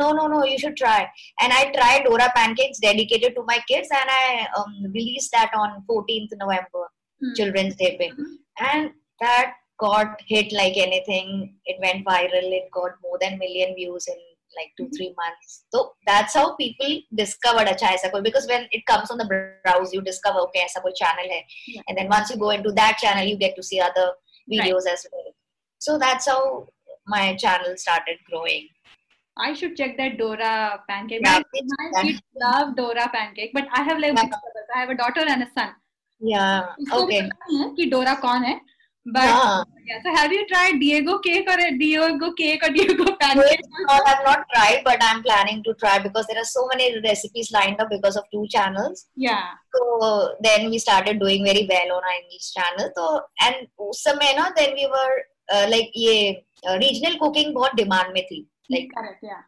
S2: no no no you should try and i tried dora pancakes dedicated to my kids and i um, released that on 14th november mm. children's day mm-hmm. and that got hit like anything it went viral it got more than million views in like two mm-hmm. three months so that's how people discovered acha aisa koi because when it comes on the browse you discover okay aisa koi channel hai yeah. and then once you go into that channel you get to see other videos right. as well so that's how my channel started growing
S1: I should check that Dora pancake. Yeah, my kids love Dora pancake, but I have like yeah. I have a daughter and a son.
S2: Yeah. Okay.
S1: कि Dora कौन है? But yeah. yeah. So have you tried Diego cake or Diego cake or Diego pancake?
S2: No, I have not tried, but I'm planning to try because there are so many recipes lined up because of two channels.
S1: Yeah.
S2: So then we started doing very well on our English channel. So and उस समय ना then we were uh, like ये uh, regional cooking बहुत demand में थी.
S1: Like correct, yeah.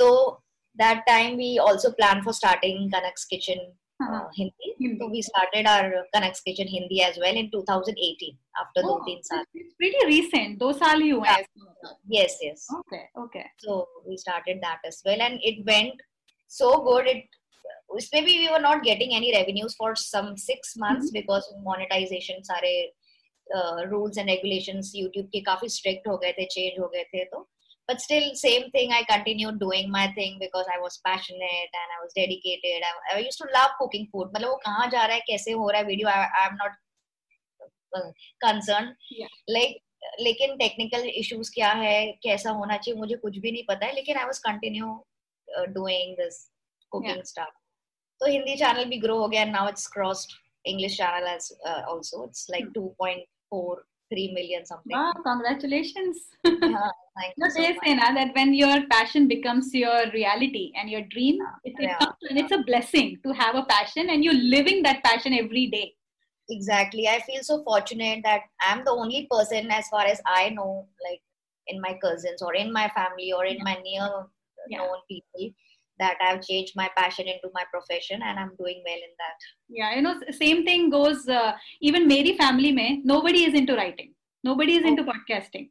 S2: So that time we also planned for starting Kanak's Kitchen uh-huh. uh, Hindi. Hindi. So we started our Kanak's Kitchen Hindi as well in 2018 after oh, तीन साल.
S1: It's pretty recent. साल ही हुए हैं.
S2: Yes, yes.
S1: Okay, okay.
S2: So we started that as well, and it went so good. It maybe we were not getting any revenues for some six months mm-hmm. because monetization सारे uh, rules and regulations YouTube के काफ़ी strict हो गए थे, change हो गए थे तो but still same thing i continued doing my thing because i was passionate and i was dedicated i, I used to love cooking food मतलब वो कहाँ जा रहा है कैसे हो रहा है video I am not concern like लेकिन टेक्निकल इश्यूज क्या है कैसा होना चाहिए मुझे कुछ भी नहीं पता है लेकिन I was continue doing this cooking stuff तो हिंदी चैनल भी ग्रो हो गया now it's crossed English channel as uh, also it's like hmm. 2.4 3 million something.
S1: Wow, congratulations. yeah, thank you. So they say that when your passion becomes your reality and your dream, it, it yeah. comes and it's a blessing to have a passion and you're living that passion every day.
S2: Exactly. I feel so fortunate that I'm the only person, as far as I know, like in my cousins or in my family or in my near known people that I've changed my passion into my profession and I'm doing well in that.
S1: Yeah, you know, same thing goes uh, even मेरी family में nobody is into writing, nobody is oh. into podcasting.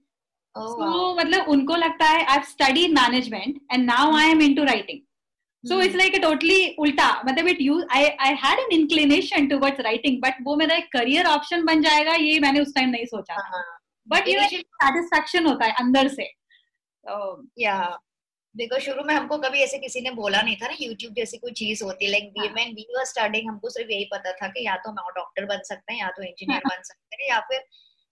S1: Oh, so wow. मतलब उनको लगता है I've studied management and now I am into writing. So hmm. it's like a totally ulta. मतलब it you I I had an inclination towards writing, but वो मेरा एक career option बन जाएगा ये मैंने उस time नहीं सोचा. Uh-huh. But you know satisfaction होता है अंदर से.
S2: So, yeah. बिकॉज़ शुरू में हमको कभी ऐसे किसी ने बोला नहीं था ना यूट्यूब जैसी कोई चीज़ होती है like when we were studying हमको सिर्फ़ यही पता था कि या तो हम डॉक्टर बन सकते हैं या तो इंजीनियर बन सकते हैं या फिर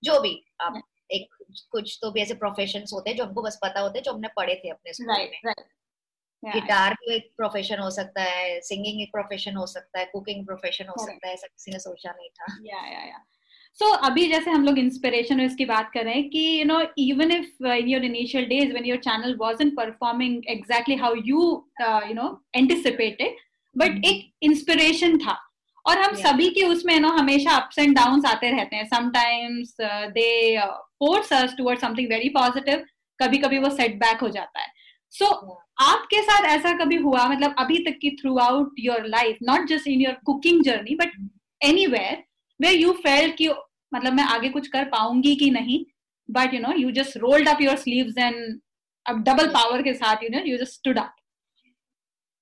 S2: जो भी। आप एक कुछ तो भी ऐसे प्रोफेशन होते हैं जो हमको बस पता होते हैं जो हमने पढ़े थे अपने स्कूल में। गिटार भी एक प्रोफेशन हो सकता है सिंगिंग एक प्रोफेशन हो सकता है कुकिंग प्रोफेशन हो सकता है ऐसा किसी ने सोचा नहीं था।
S1: या या या सो so, अभी जैसे हम लोग इंस्पिरेशन और इसकी बात कर रहे हैं कि you know even if in your initial days when your channel was wasn't performing exactly how you you know anticipated but एक इंस्पिरेशन था। और हम yeah. सभी के उसमें नो हमेशा अप्स एंड डाउन आते रहते हैं। Sometimes they force us toward something very positive कभी कभी वो सेटबैक हो जाता है। सो so, yeah. आपके साथ ऐसा कभी हुआ? मतलब अभी तक की throughout your life not just in your cooking journey but anywhere way you felt कि मतलब मैं आगे कुछ कर पाऊँगी कि नहीं but you know you just rolled up your sleeves and अब डबल पावर के साथ you know you just stood up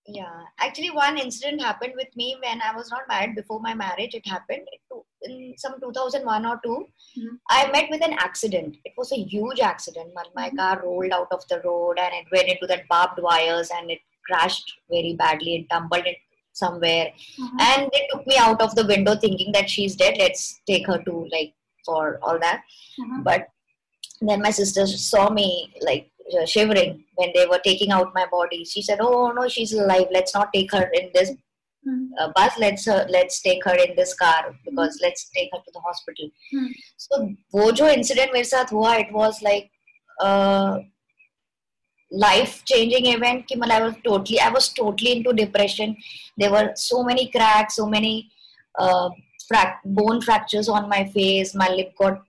S2: yeah actually one incident happened with me when i was not married before my marriage it happened in some 2001 or 2 mm-hmm. i met with an accident it was a huge accident my, my mm-hmm. car rolled out of the road and it went into that barbed wires and it crashed very badly and tumbled it somewhere mm-hmm. and they took me out of the window thinking that she's dead let's take her to like for all that mm-hmm. but then my sister saw me like uh, shivering when they were taking out my body she said oh no she's alive let's not take her in this mm. uh, bus let's uh, let's take her in this car because mm. let's take her to the hospital mm. so wo jo incident mere sath hua it was like uh, life changing event ki I was totally I was totally into depression there were so many cracks so many uh, frac- bone fractures on my face my lip got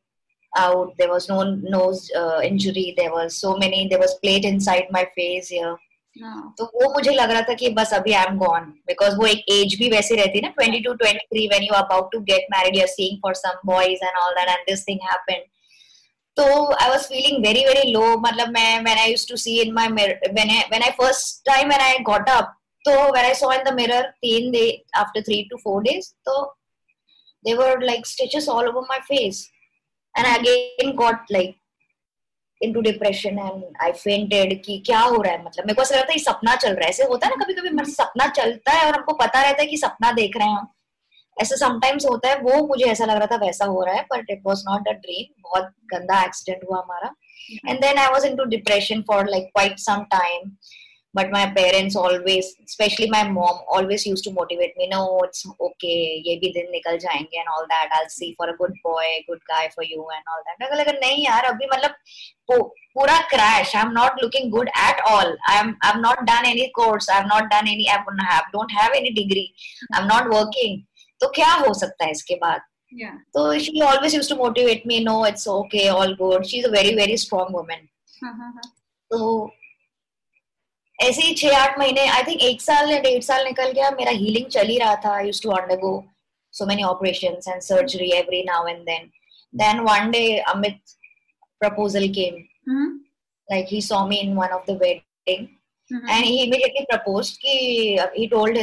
S2: out there was no nose uh, injury there was so many there was plate inside my face here तो वो मुझे लग रहा था कि बस अभी I am gone because वो एक एज भी वैसे रहती है ना twenty two twenty three when you about to get married you're seeing for some boys and all that and this thing happened तो I was feeling very very low मतलब मैं when I used to see in I first time I got up तो I saw in the mirror तीन day after two days तो they were, like, stitches all over my face. And I again got, like, into depression and I fainted कि क्या हो रहा है? मतलब मेरे को ऐसा लगता है सपना चल रहा है। ऐसे होता है ना कभी कभी सपना चलता है और हमको पता रहता है कि सपना देख रहे हैं हम। ऐसा समटाइम्स होता है वो मुझे ऐसा लग रहा था वैसा हो रहा है but it was not a dream बहुत गंदा एक्सीडेंट हुआ हमारा. And then I was into depression for like quite some time but my parents always specially my mom always use to motivate me no it's okay ये भी दिन निकल जाएँगे and all that I see for a good boy good guy for you and all that अगर नहीं यार अभी मतलब पूरा crash I am not looking good at all I am I am not done any course I am not done any I don't have any degree I am not working तो क्या हो सकता है इसके बाद? तो she always use to motivate me no it's okay all good she is a very very strong women तो ऐसे ही छह आठ महीने आई थिंक एक साल या डेढ़ साल निकल गया मेरा हीलिंग चल ही रहा था use to undergo so many operation and surgery every now and then then one day Amit proposal came like he saw me in one of the wedding wedding mm-hmm. and he immediately proposed ki he told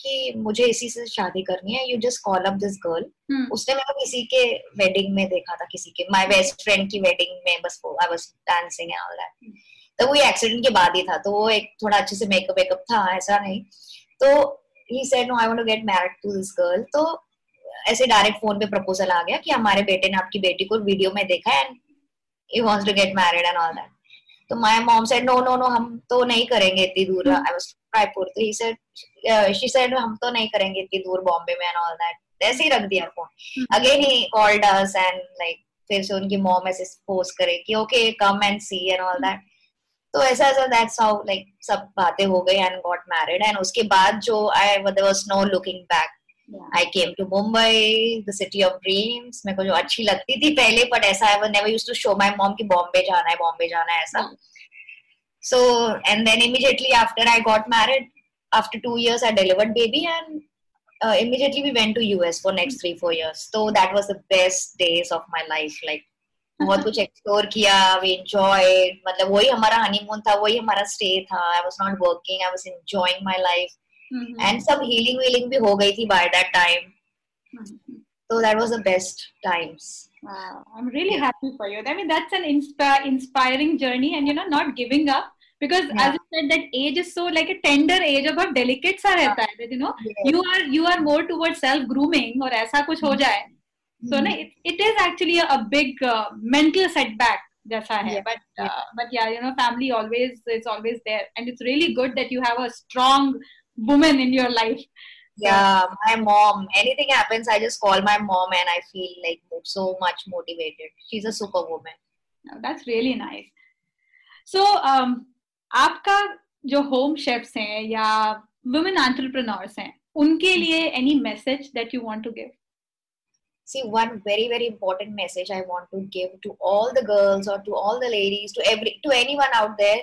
S2: कि मुझे इसी से शादी करनी है you just call up this girl mm. उसने मेरे को किसी के wedding में देखा था किसी के my best friend की wedding में बस वो I was dancing and all that mm. तो वो एक्सीडेंट के बाद ही था तो वो एक थोड़ा अच्छे से मेकअप वेकअप था ऐसा नहीं तो he said no I want to get married to this girl तो ऐसे डायरेक्ट फ़ोन पे प्रपोजल आ गया कि हमारे बेटे ने आपकी बेटी को वीडियो में देखा and he wants to get married and all that तो my mom said no no no हम तो नहीं करेंगे इतनी दूर. आई वाज रायपुर तो ही सेड शी सेड हम तो नहीं करेंगे इतनी दूर बॉम्बे में एंड ऑल दैट ऐसे ही रख दिया phone again he called us and like फिर से उनकी मॉम ऐसे पोस्ट करे कि okay come and see and all that तो ऐसा ऐसा दैट्स हाउ लाइक सब बातें हो गई एंड गॉट मैरिड एंड उसके बाद जो I there was no looking back I came to Mumbai the city of dreams मेरे को जो अच्छी लगती थी पहले बट ऐसा I never use to show my mom कि बॉम्बे जाना है बॉम्बे जाना है, ऐसा। So and then immediately after I got married after two years I delivered baby and immediately we went to US for next three four years तो that was the best days of my life like बहुत कुछ explore किया we enjoy मतलब वही हमारा honeymoon था, वही हमारा स्टे था। I was not working I was enjoying my life and सब हीलिंग वीलिंग भी हो गई थी by that time so that was the best times
S1: wow i'm really yeah. happy for you i mean that's an insp- inspiring journey and you know not giving up because yeah. as you said that age is so like a tender age of बहुत delicate सा रहता है that you know yeah. you are you are more towards self grooming और ऐसा कुछ हो जाए so no, it, it is actually a, a big uh, mental setback जैसा है but yeah. Uh, but yeah you know family always is always there and it's really good that you have a strong woman in your life
S2: yeah my mom anything happens i just call my mom and i feel like so much motivated she's a superwoman
S1: oh, that's really nice so um आपका जो home chefs हैं या women entrepreneurs हैं उनके लिए any message that you want to give
S2: see one very very important message i want to give to all the girls or to all the ladies to every to anyone out there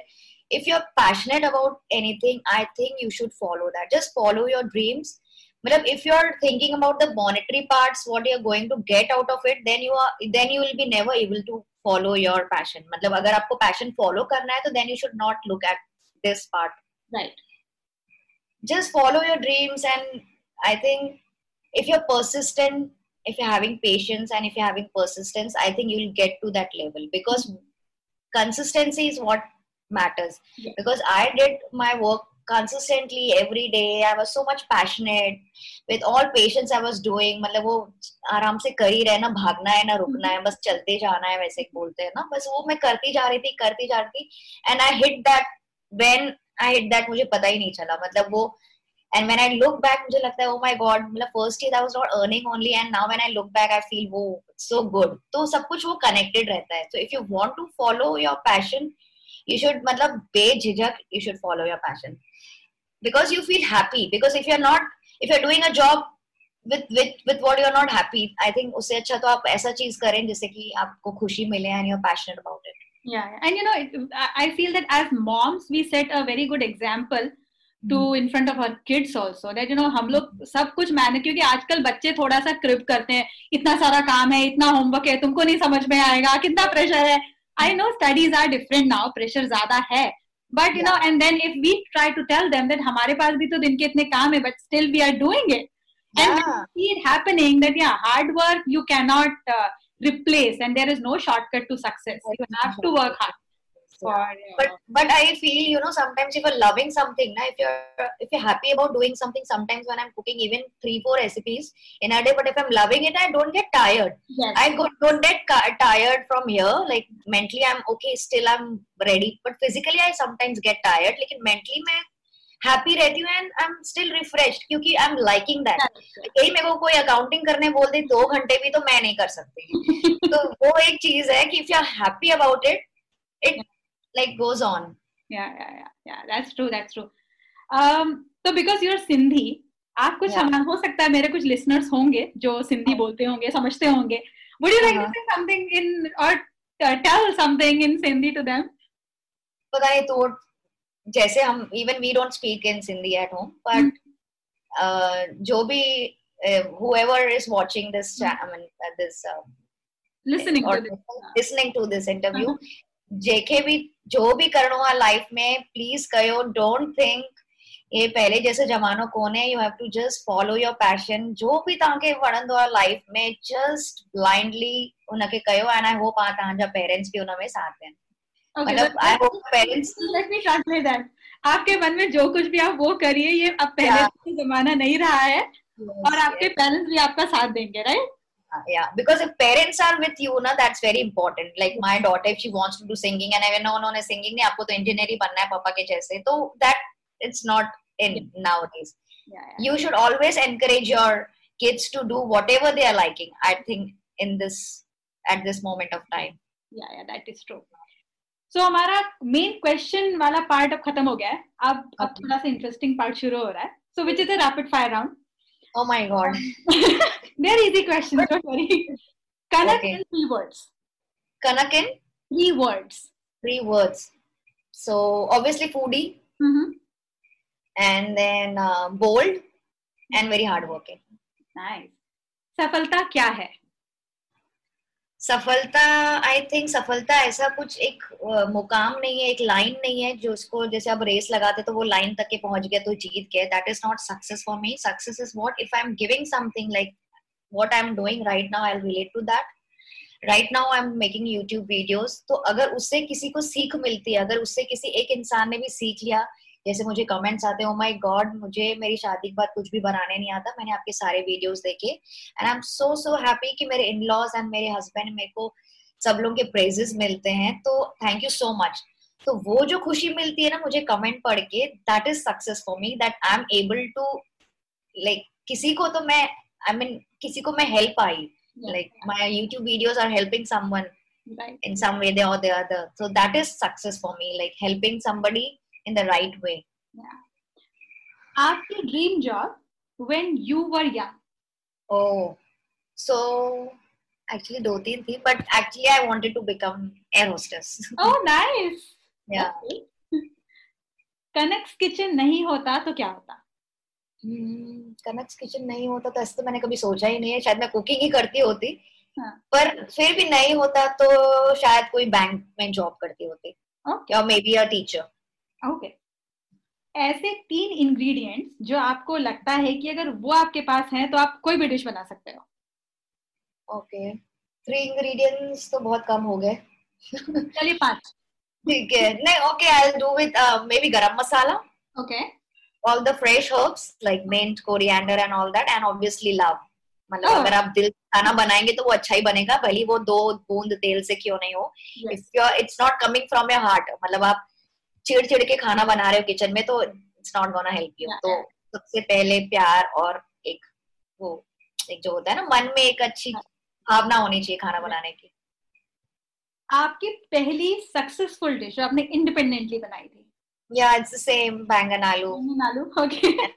S2: if you're passionate about anything i think you should follow that just follow your dreams but if you're thinking about the monetary parts what you're going to get out of it then you are then you will be never able to follow your passion मतलब अगर आपको passion follow करना है तो then you should not look at this part
S1: right
S2: just follow your dreams and i think if you're persistent if you're having patience and if you're having persistence i think you'll get to that level because consistency is what matters.
S1: Yeah.
S2: because i did my work consistently every day. I was so much passionate. With all patience i was doing मतलब वो आराम से कर ही रहे ना भागना है ना रुकना है बस चलते जाना है वैसे बोलते हैं ना। बस वो मैं करती जा रही थी करती जा रही थी। And I hit that when I hit that मुझे पता ही नहीं चला। मतलब वो and when I look back मुझे लगता है ओ माय गॉड मतलब first year I was not earning only and now when I look back I feel वो सो गुड तो सब कुछ वो कनेक्टेड रहता है। So if you want to follow your passion you should मतलब बेझिझक you should follow your passion because you feel happy because if you're not if you're doing a job with with with what you're not happy I think उससे अच्छा तो आप ऐसा चीज़ करें जिससे कि आपको खुशी मिले and you're passionate about it
S1: yeah and you know it, I feel that as moms we set a very good example to in front of our kids also that you know हम लोग सब कुछ manage क्योंकि आजकल बच्चे थोड़ा सा क्रिप करते हैं इतना सारा काम है इतना होमवर्क है तुमको नहीं समझ में आएगा कितना प्रेशर है I know studies are different now pressure ज़्यादा है but you know and then if we try to tell them that हमारे पास भी तो दिन के इतने काम है but still we are doing it and see it happening that या hard work you can not replace and there is no shortcut to success you have to work hard for uh,
S2: but but I feel you know sometimes if you're loving something, na, if you're if you're happy about doing something, sometimes when I'm cooking even three four recipes in a day, but if I'm loving it, I don't get tired.
S1: yes.
S2: I go, don't get ca- tired from here. Like mentally, I'm okay. Still, I'm ready. But physically, I sometimes get tired. Like mentally, मैं happy रहती हूँ and I'm still refreshed क्योंकि I'm liking that. यही मेरे को कोई accounting करने बोल दे दो घंटे भी तो मैं नहीं कर सकती तो वो एक चीज़ है कि if you're happy about it, it like goes on.
S1: yeah yeah yeah yeah that's true that's true um so because you're sindhi आप कुछ
S2: Yeah.
S1: हो सकता है मेरे कुछ लिसनर्स होंगे जो सिंधी बोलते होंगे समझते होंगे would you like to
S2: Uh-huh.
S1: say something in or uh, tell something in Sindhi to them
S2: पता नहीं तो जैसे हम even we don't speak in Sindhi at home but जो भी whoever is watching this I mean uh, this uh,
S1: listening
S2: or
S1: to this
S2: listening to this interview जेके भी जो भी करणो आहे लाइफ में प्लीज़ कयो डोंट थिंक हे पहले जैसे जमानो कोन्हे you have to just follow your passion जो भी तव्हांखे वणंदो आहे लाइफ में जस्ट ब्लाइंडली उनखे कयो एंड आई होप आहे तव्हांजा पेरेंट्स बि उन में साथ
S1: Okay,
S2: मतलब I hope parents
S1: let me translate that आपके मन में जो कुछ भी आप वो करिए ये अब पहले. जमाना नहीं रहा है और आपके पेरेंट्स भी आपका साथ देंगे
S2: right yeah because if parents are with you na that's very important like my daughter if she wants to do singing and i no no singing nahi aapko to engineer hi banna hai papa ke jaise so that it's not in nowadays yeah, yeah. you should always encourage your kids to do whatever they are liking i think in this at this moment of time
S1: या या that is true so हमारा main question वाला part अब खत्म हो गया है अब अब थोड़ा सा इंटरेस्टिंग पार्ट शुरू हो रहा है so which is a rapid fire round
S2: oh my god
S1: very easy question don't worry Kanak
S2: Okay.
S1: In three words
S2: kanak in
S1: three words
S2: three words so obviously foodie and then uh, bold and very hardworking
S1: nice सफलता क्या है
S2: सफलता I think सफलता ऐसा कुछ एक मुकाम नहीं है, एक लाइन नहीं है जो उसको, जैसे आप रेस लगाते तो वो लाइन तक के पहुँच गया तो जीत गए that is not success for me success is what if I am giving something like what I am doing right now I relate to that right now I am making YouTube videos तो अगर उससे किसी को सीख मिलती है, अगर उससे किसी एक इंसान ने भी सीख लिया जैसे मुझे कमेंट्स आते हैं माय गॉड मुझे मेरी शादी के बाद कुछ भी बनाने नहीं आता। मैंने आपके सारे वीडियोस देखे। And I am so so happy कि मेरे इन लॉज एंड मेरे हस्बैंड मेरे को सब लोगों के प्रेजेस मिलते हैं। तो थैंक यू सो मच तो वो जो खुशी मिलती है ना मुझे कमेंट पढ़ के that is success for me that I am able to like किसी को तो मैं आई I मीन mean, किसी को मैं हेल्प आई। My youtube videos are helping someone
S1: right
S2: in some way or the other. So that is success for me like helping somebody in the right way.
S1: आपकी dream job when you were young
S2: oh so actually दो तीन थी but actually i wanted to become air hostess.
S1: Oh nice
S2: yeah.
S1: Kanak's kitchen नहीं होता तो क्या होता?
S2: Kanak's kitchen नहीं होता तो ऐसे तो मैंने कभी सोचा ही नहीं है शायद मैं कुकिंग ही करती होती।
S1: हाँ.
S2: पर फिर भी नहीं होता तो शायद कोई बैंक में जॉब करती होती।
S1: ओके
S2: या maybe a teacher
S1: okay. ऐसे तीन इंग्रेडिएंट्स जो आपको लगता है कि अगर वो आपके पास हैं तो आप कोई भी डिश बना सकते हो।
S2: ओके। थ्री इंग्रेडिएंट्स तो बहुत कम हो गए।
S1: चलिए पाँच।
S2: ठीक है। नहीं okay I do with maybe garam masala.
S1: Okay.
S2: All the fresh herbs like mint coriander and all that and obviously love. मतलब
S1: Oh.
S2: अगर आप दिल खाना बनाएँगे तो वो अच्छा ही बनेगा भले वो दो बूंद तेल से क्यों नहीं हो। If you it's not coming from your heart मतलब आप चिड़ चिड़ के खाना बना रहे हो किचन में तो it's not gonna help
S1: you
S2: तो सबसे पहले प्यार और एक वो एक जो होता है ना मन में एक अच्छी भावना होनी चाहिए खाना बनाने की।
S1: आपकी पहली सक्सेसफुल डिश जो आपने इंडिपेंडेंटली बनाई थी?
S2: या इट्स द सेम बैंगन आलू
S1: आलू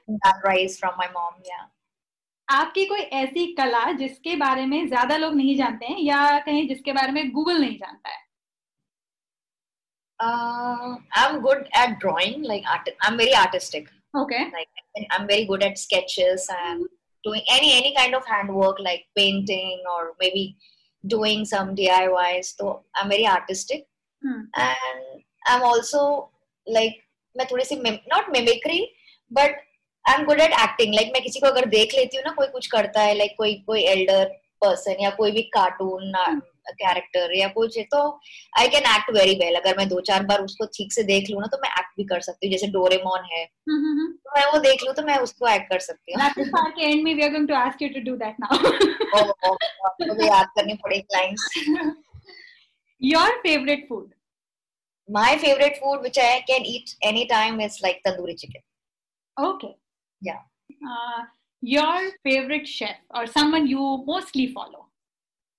S2: दाल राइस फ्रॉम माय मॉम या
S1: आपकी कोई ऐसी कला जिसके बारे में ज़्यादा लोग नहीं जानते हैं या कहीं जिसके बारे में गूगल नहीं जानता है?
S2: Uh, I'm good at drawing. Like art, I'm very artistic.
S1: Okay
S2: Like I'm very good at sketches and doing any any kind of handwork, like painting or maybe doing some DIYs. So I'm very artistic, and I'm also like मैं थोड़ी सी not mimicry, but I'm good at acting. Like मैं किसी को अगर देख लेती हूँ ना कोई कुछ करता है like कोई कोई elder person या कोई भी कार्टून कैरेक्टर या कुछ है तो I can act very well अगर मैं दो चार बार उसको ठीक से देख लूँ ना तो मैं एक्ट भी कर सकती हूँ जैसे डोरेमोन है तो मैं वो देख लूँ तो मैं उसको एक्ट कर सकती हूँ याद करनी पड़ेगी lines
S1: Your favorite food?
S2: my favorite food which I can eat anytime is like tandoori chicken.
S1: Okay.
S2: Yeah.
S1: Uh, your favorite chef or someone you mostly follow?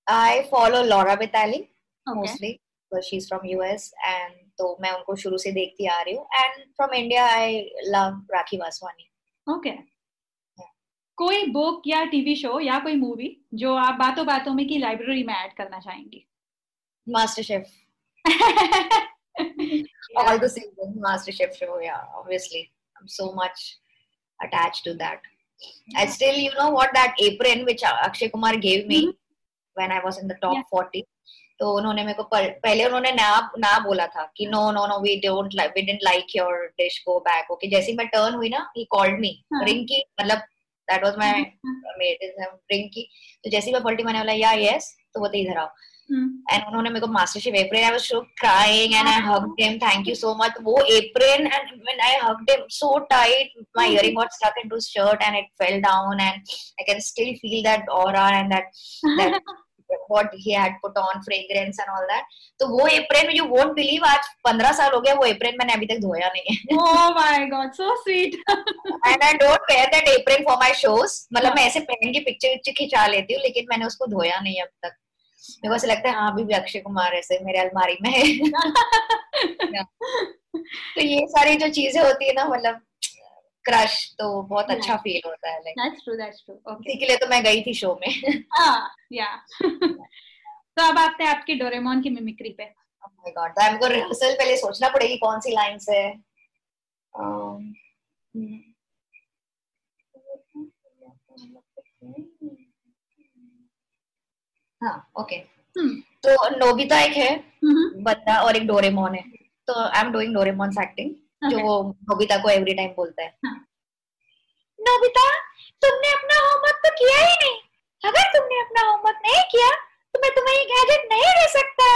S2: I follow Laura
S1: Vitale
S2: mostly she is from US and तो मैं उनको शुरू से देखती आ रही हूँ। And from India I love Rakhi Vaswani
S1: okay कोई बुक या टीवी शो या कोई मूवी जो आप बातों बातों में की लाइब्रेरी में ऐड करना चाहेंगी?
S2: MasterChef all the same MasterChef show या obviously I am so much attached to that I still you know what that apron which Akshay Kumar give me. when I was in the top
S1: yeah.
S2: तो उन्होंने मेरे को पहले उन्होंने ना ना बोला था कि no no no we don't like we didn't like your dish go back okay जैसे मैं टर्न हुई ना ही कॉल्ड मी रिंकी मतलब that was my maid is Rinki तो जैसे मैं पलटी मैंने बोला या यस तो वो इधर आओ.
S1: हम्म।
S2: एंड उन्होंने मेरे को MasterChef apron I was so crying and I hugged him thank you so much वो apron and when I hugged him so tight my earring was stuck into shirt and it fell down and I can still feel that aura and that that what he had put on fragrance and all that. तो वो apron you won't believe आज 15 साल हो गया वो apron मैंने अभी तक धोया नहीं है।
S1: Oh my god so sweet.
S2: And I don't wear that apron for my shows. मतलब मैं ऐसे पहन के पिक्चर पिक्चर खिंचा लेती हूँ लेकिन मैंने उसको धोया नहीं अब तक। मेरे को ऐसा लगता है हाँ अभी भी अक्षय कुमार ऐसे मेरे अलमारी में है। तो ये सारी जो चीज़ें होती है ना मतलब क्रश तो बहुत अच्छा फील होता है like
S1: that's true that's true. Okay.
S2: इसी के लिए तो मैं गई थी शो में।
S1: Ah yeah. तो अब आते हैं आपके डोरेमोन की मिमिक्री पे।
S2: Oh my God, तो हमको रिहर्सल पहले सोचना पड़ेगी कौन सी लाइंस है Um, hmm. हाँ ओके
S1: हम्म
S2: तो नोबिता एक है
S1: हम्म
S2: बंदा और एक डोरेमोन है। तो I am doing Doraemon acting जो वो नोबिता को एवरी टाइम बोलता है।
S1: हाँ.
S2: नोबिता तुमने अपना होमवर्क तो किया ही नहीं। अगर तुमने अपना होमवर्क नहीं किया तो मैं तुम्हें ये गैजेट नहीं दे सकता।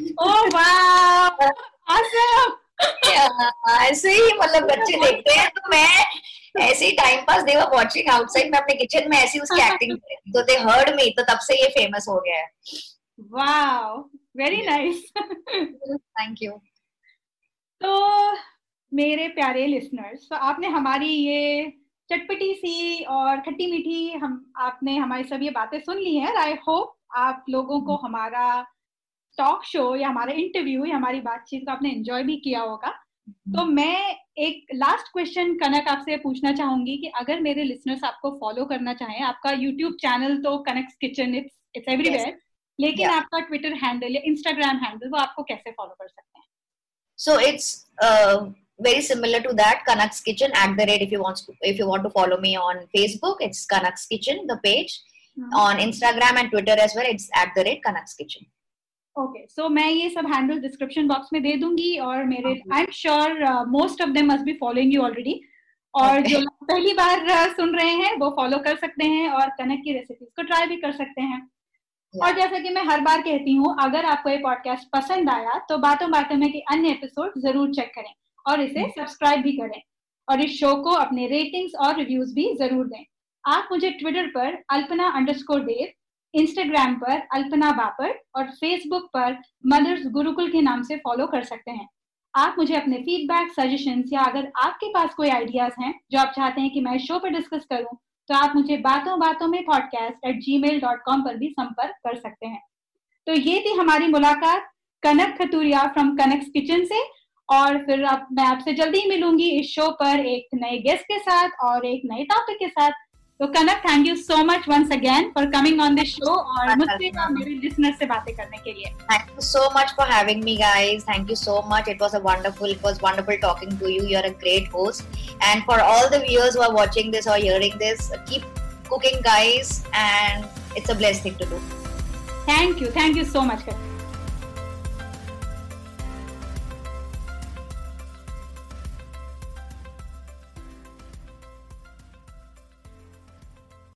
S1: wow awesome
S2: हाँ, ऐसे ही मतलब बच्चे देखते हैं तो मैं ऐसे ही time pass they were watching outside मैं अपने किचन में ऐसी उसकी एक्टिंग तो दे हर्ड मी तो तब से ये फ़ेमस हो गया है।
S1: wow very nice
S2: thank you
S1: तो मेरे प्यारे लिसनर्स तो आपने हमारी ये चटपटी सी और खट्टी मीठी हम आपने हमारी सब ये बातें सुन ली हैं आई होप आप लोगों को हमारा टॉक शो या हमारा इंटरव्यू या हमारी बातचीत को आपने एंजॉय भी किया होगा। तो मैं एक लास्ट क्वेश्चन कनक आपसे पूछना चाहूँगी कि अगर मेरे लिसनर्स आपको फॉलो करना चाहें आपका यूट्यूब चैनल तो Kanak's kitchen it's it's everywhere लेकिन
S2: Yeah.
S1: आपका ट्विटर हैंडल या इंस्टाग्राम हैंडल वो आपको कैसे फॉलो कर सकते हैं?
S2: So uh, very similar to that. Kanak's Kitchen at the rate. If you want, if you want to follow me on Facebook, it's Kanak's Kitchen, the page. mm-hmm. On Instagram and Twitter as well, it's at the rate Kanak's Kitchen.
S1: Okay so मैं ये सब handle description box में दे दूँगी और मेरे I am sure most of them must be following you already और. जो पहली बार uh, सुन रहे हैं वो फॉलो कर सकते हैं और कनक की रेसिपीज़ को ट्राई भी कर सकते हैं yeah. और जैसा कि मैं हर बार कहती हूँ अगर आपको ये पॉडकास्ट पसंद आया तो बातों बातों में के अन्य एपिसोड ज़रूर चेक करें और इसे सब्सक्राइब. भी करें। और इस शो को अपने रेटिंग्स और रिव्यूज़ भी ज़रूर दें। आप मुझे ट्विटर पर अल्पना अंडरस्कोर देव इंस्टाग्राम पर अल्पना बापर और फेसबुक पर मदर्स गुरुकुल के नाम से फॉलो कर सकते हैं। आप मुझे अपने फीडबैक सजेशन या अगर आपके पास कोई आइडियाज़ हैं जो आप चाहते हैं कि मैं शो पर डिस्कस करूँ तो आप मुझे बातों बातों में podcast at Gmail dot com पर भी संपर्क कर सकते हैं। तो ये थी हमारी मुलाकात कनक खतूरिया फ्रॉम कनक किचन से। और फिर अब मैं आपसे जल्दी ही मिलूँगी इस शो पर एक नए गेस्ट के साथ और एक नए टॉपिक के साथ। तो Kanak thank you so much once again for coming on this show और मुझसे मेरे लिसनर से बातें करने के लिए।
S2: Thank you so much for having me guys thank you so much it was a wonderful it was wonderful talking to you you are a great host and for all the viewers who are watching this or hearing this keep cooking guys and it's a blessed thing to do.
S1: Thank you. Thank you so much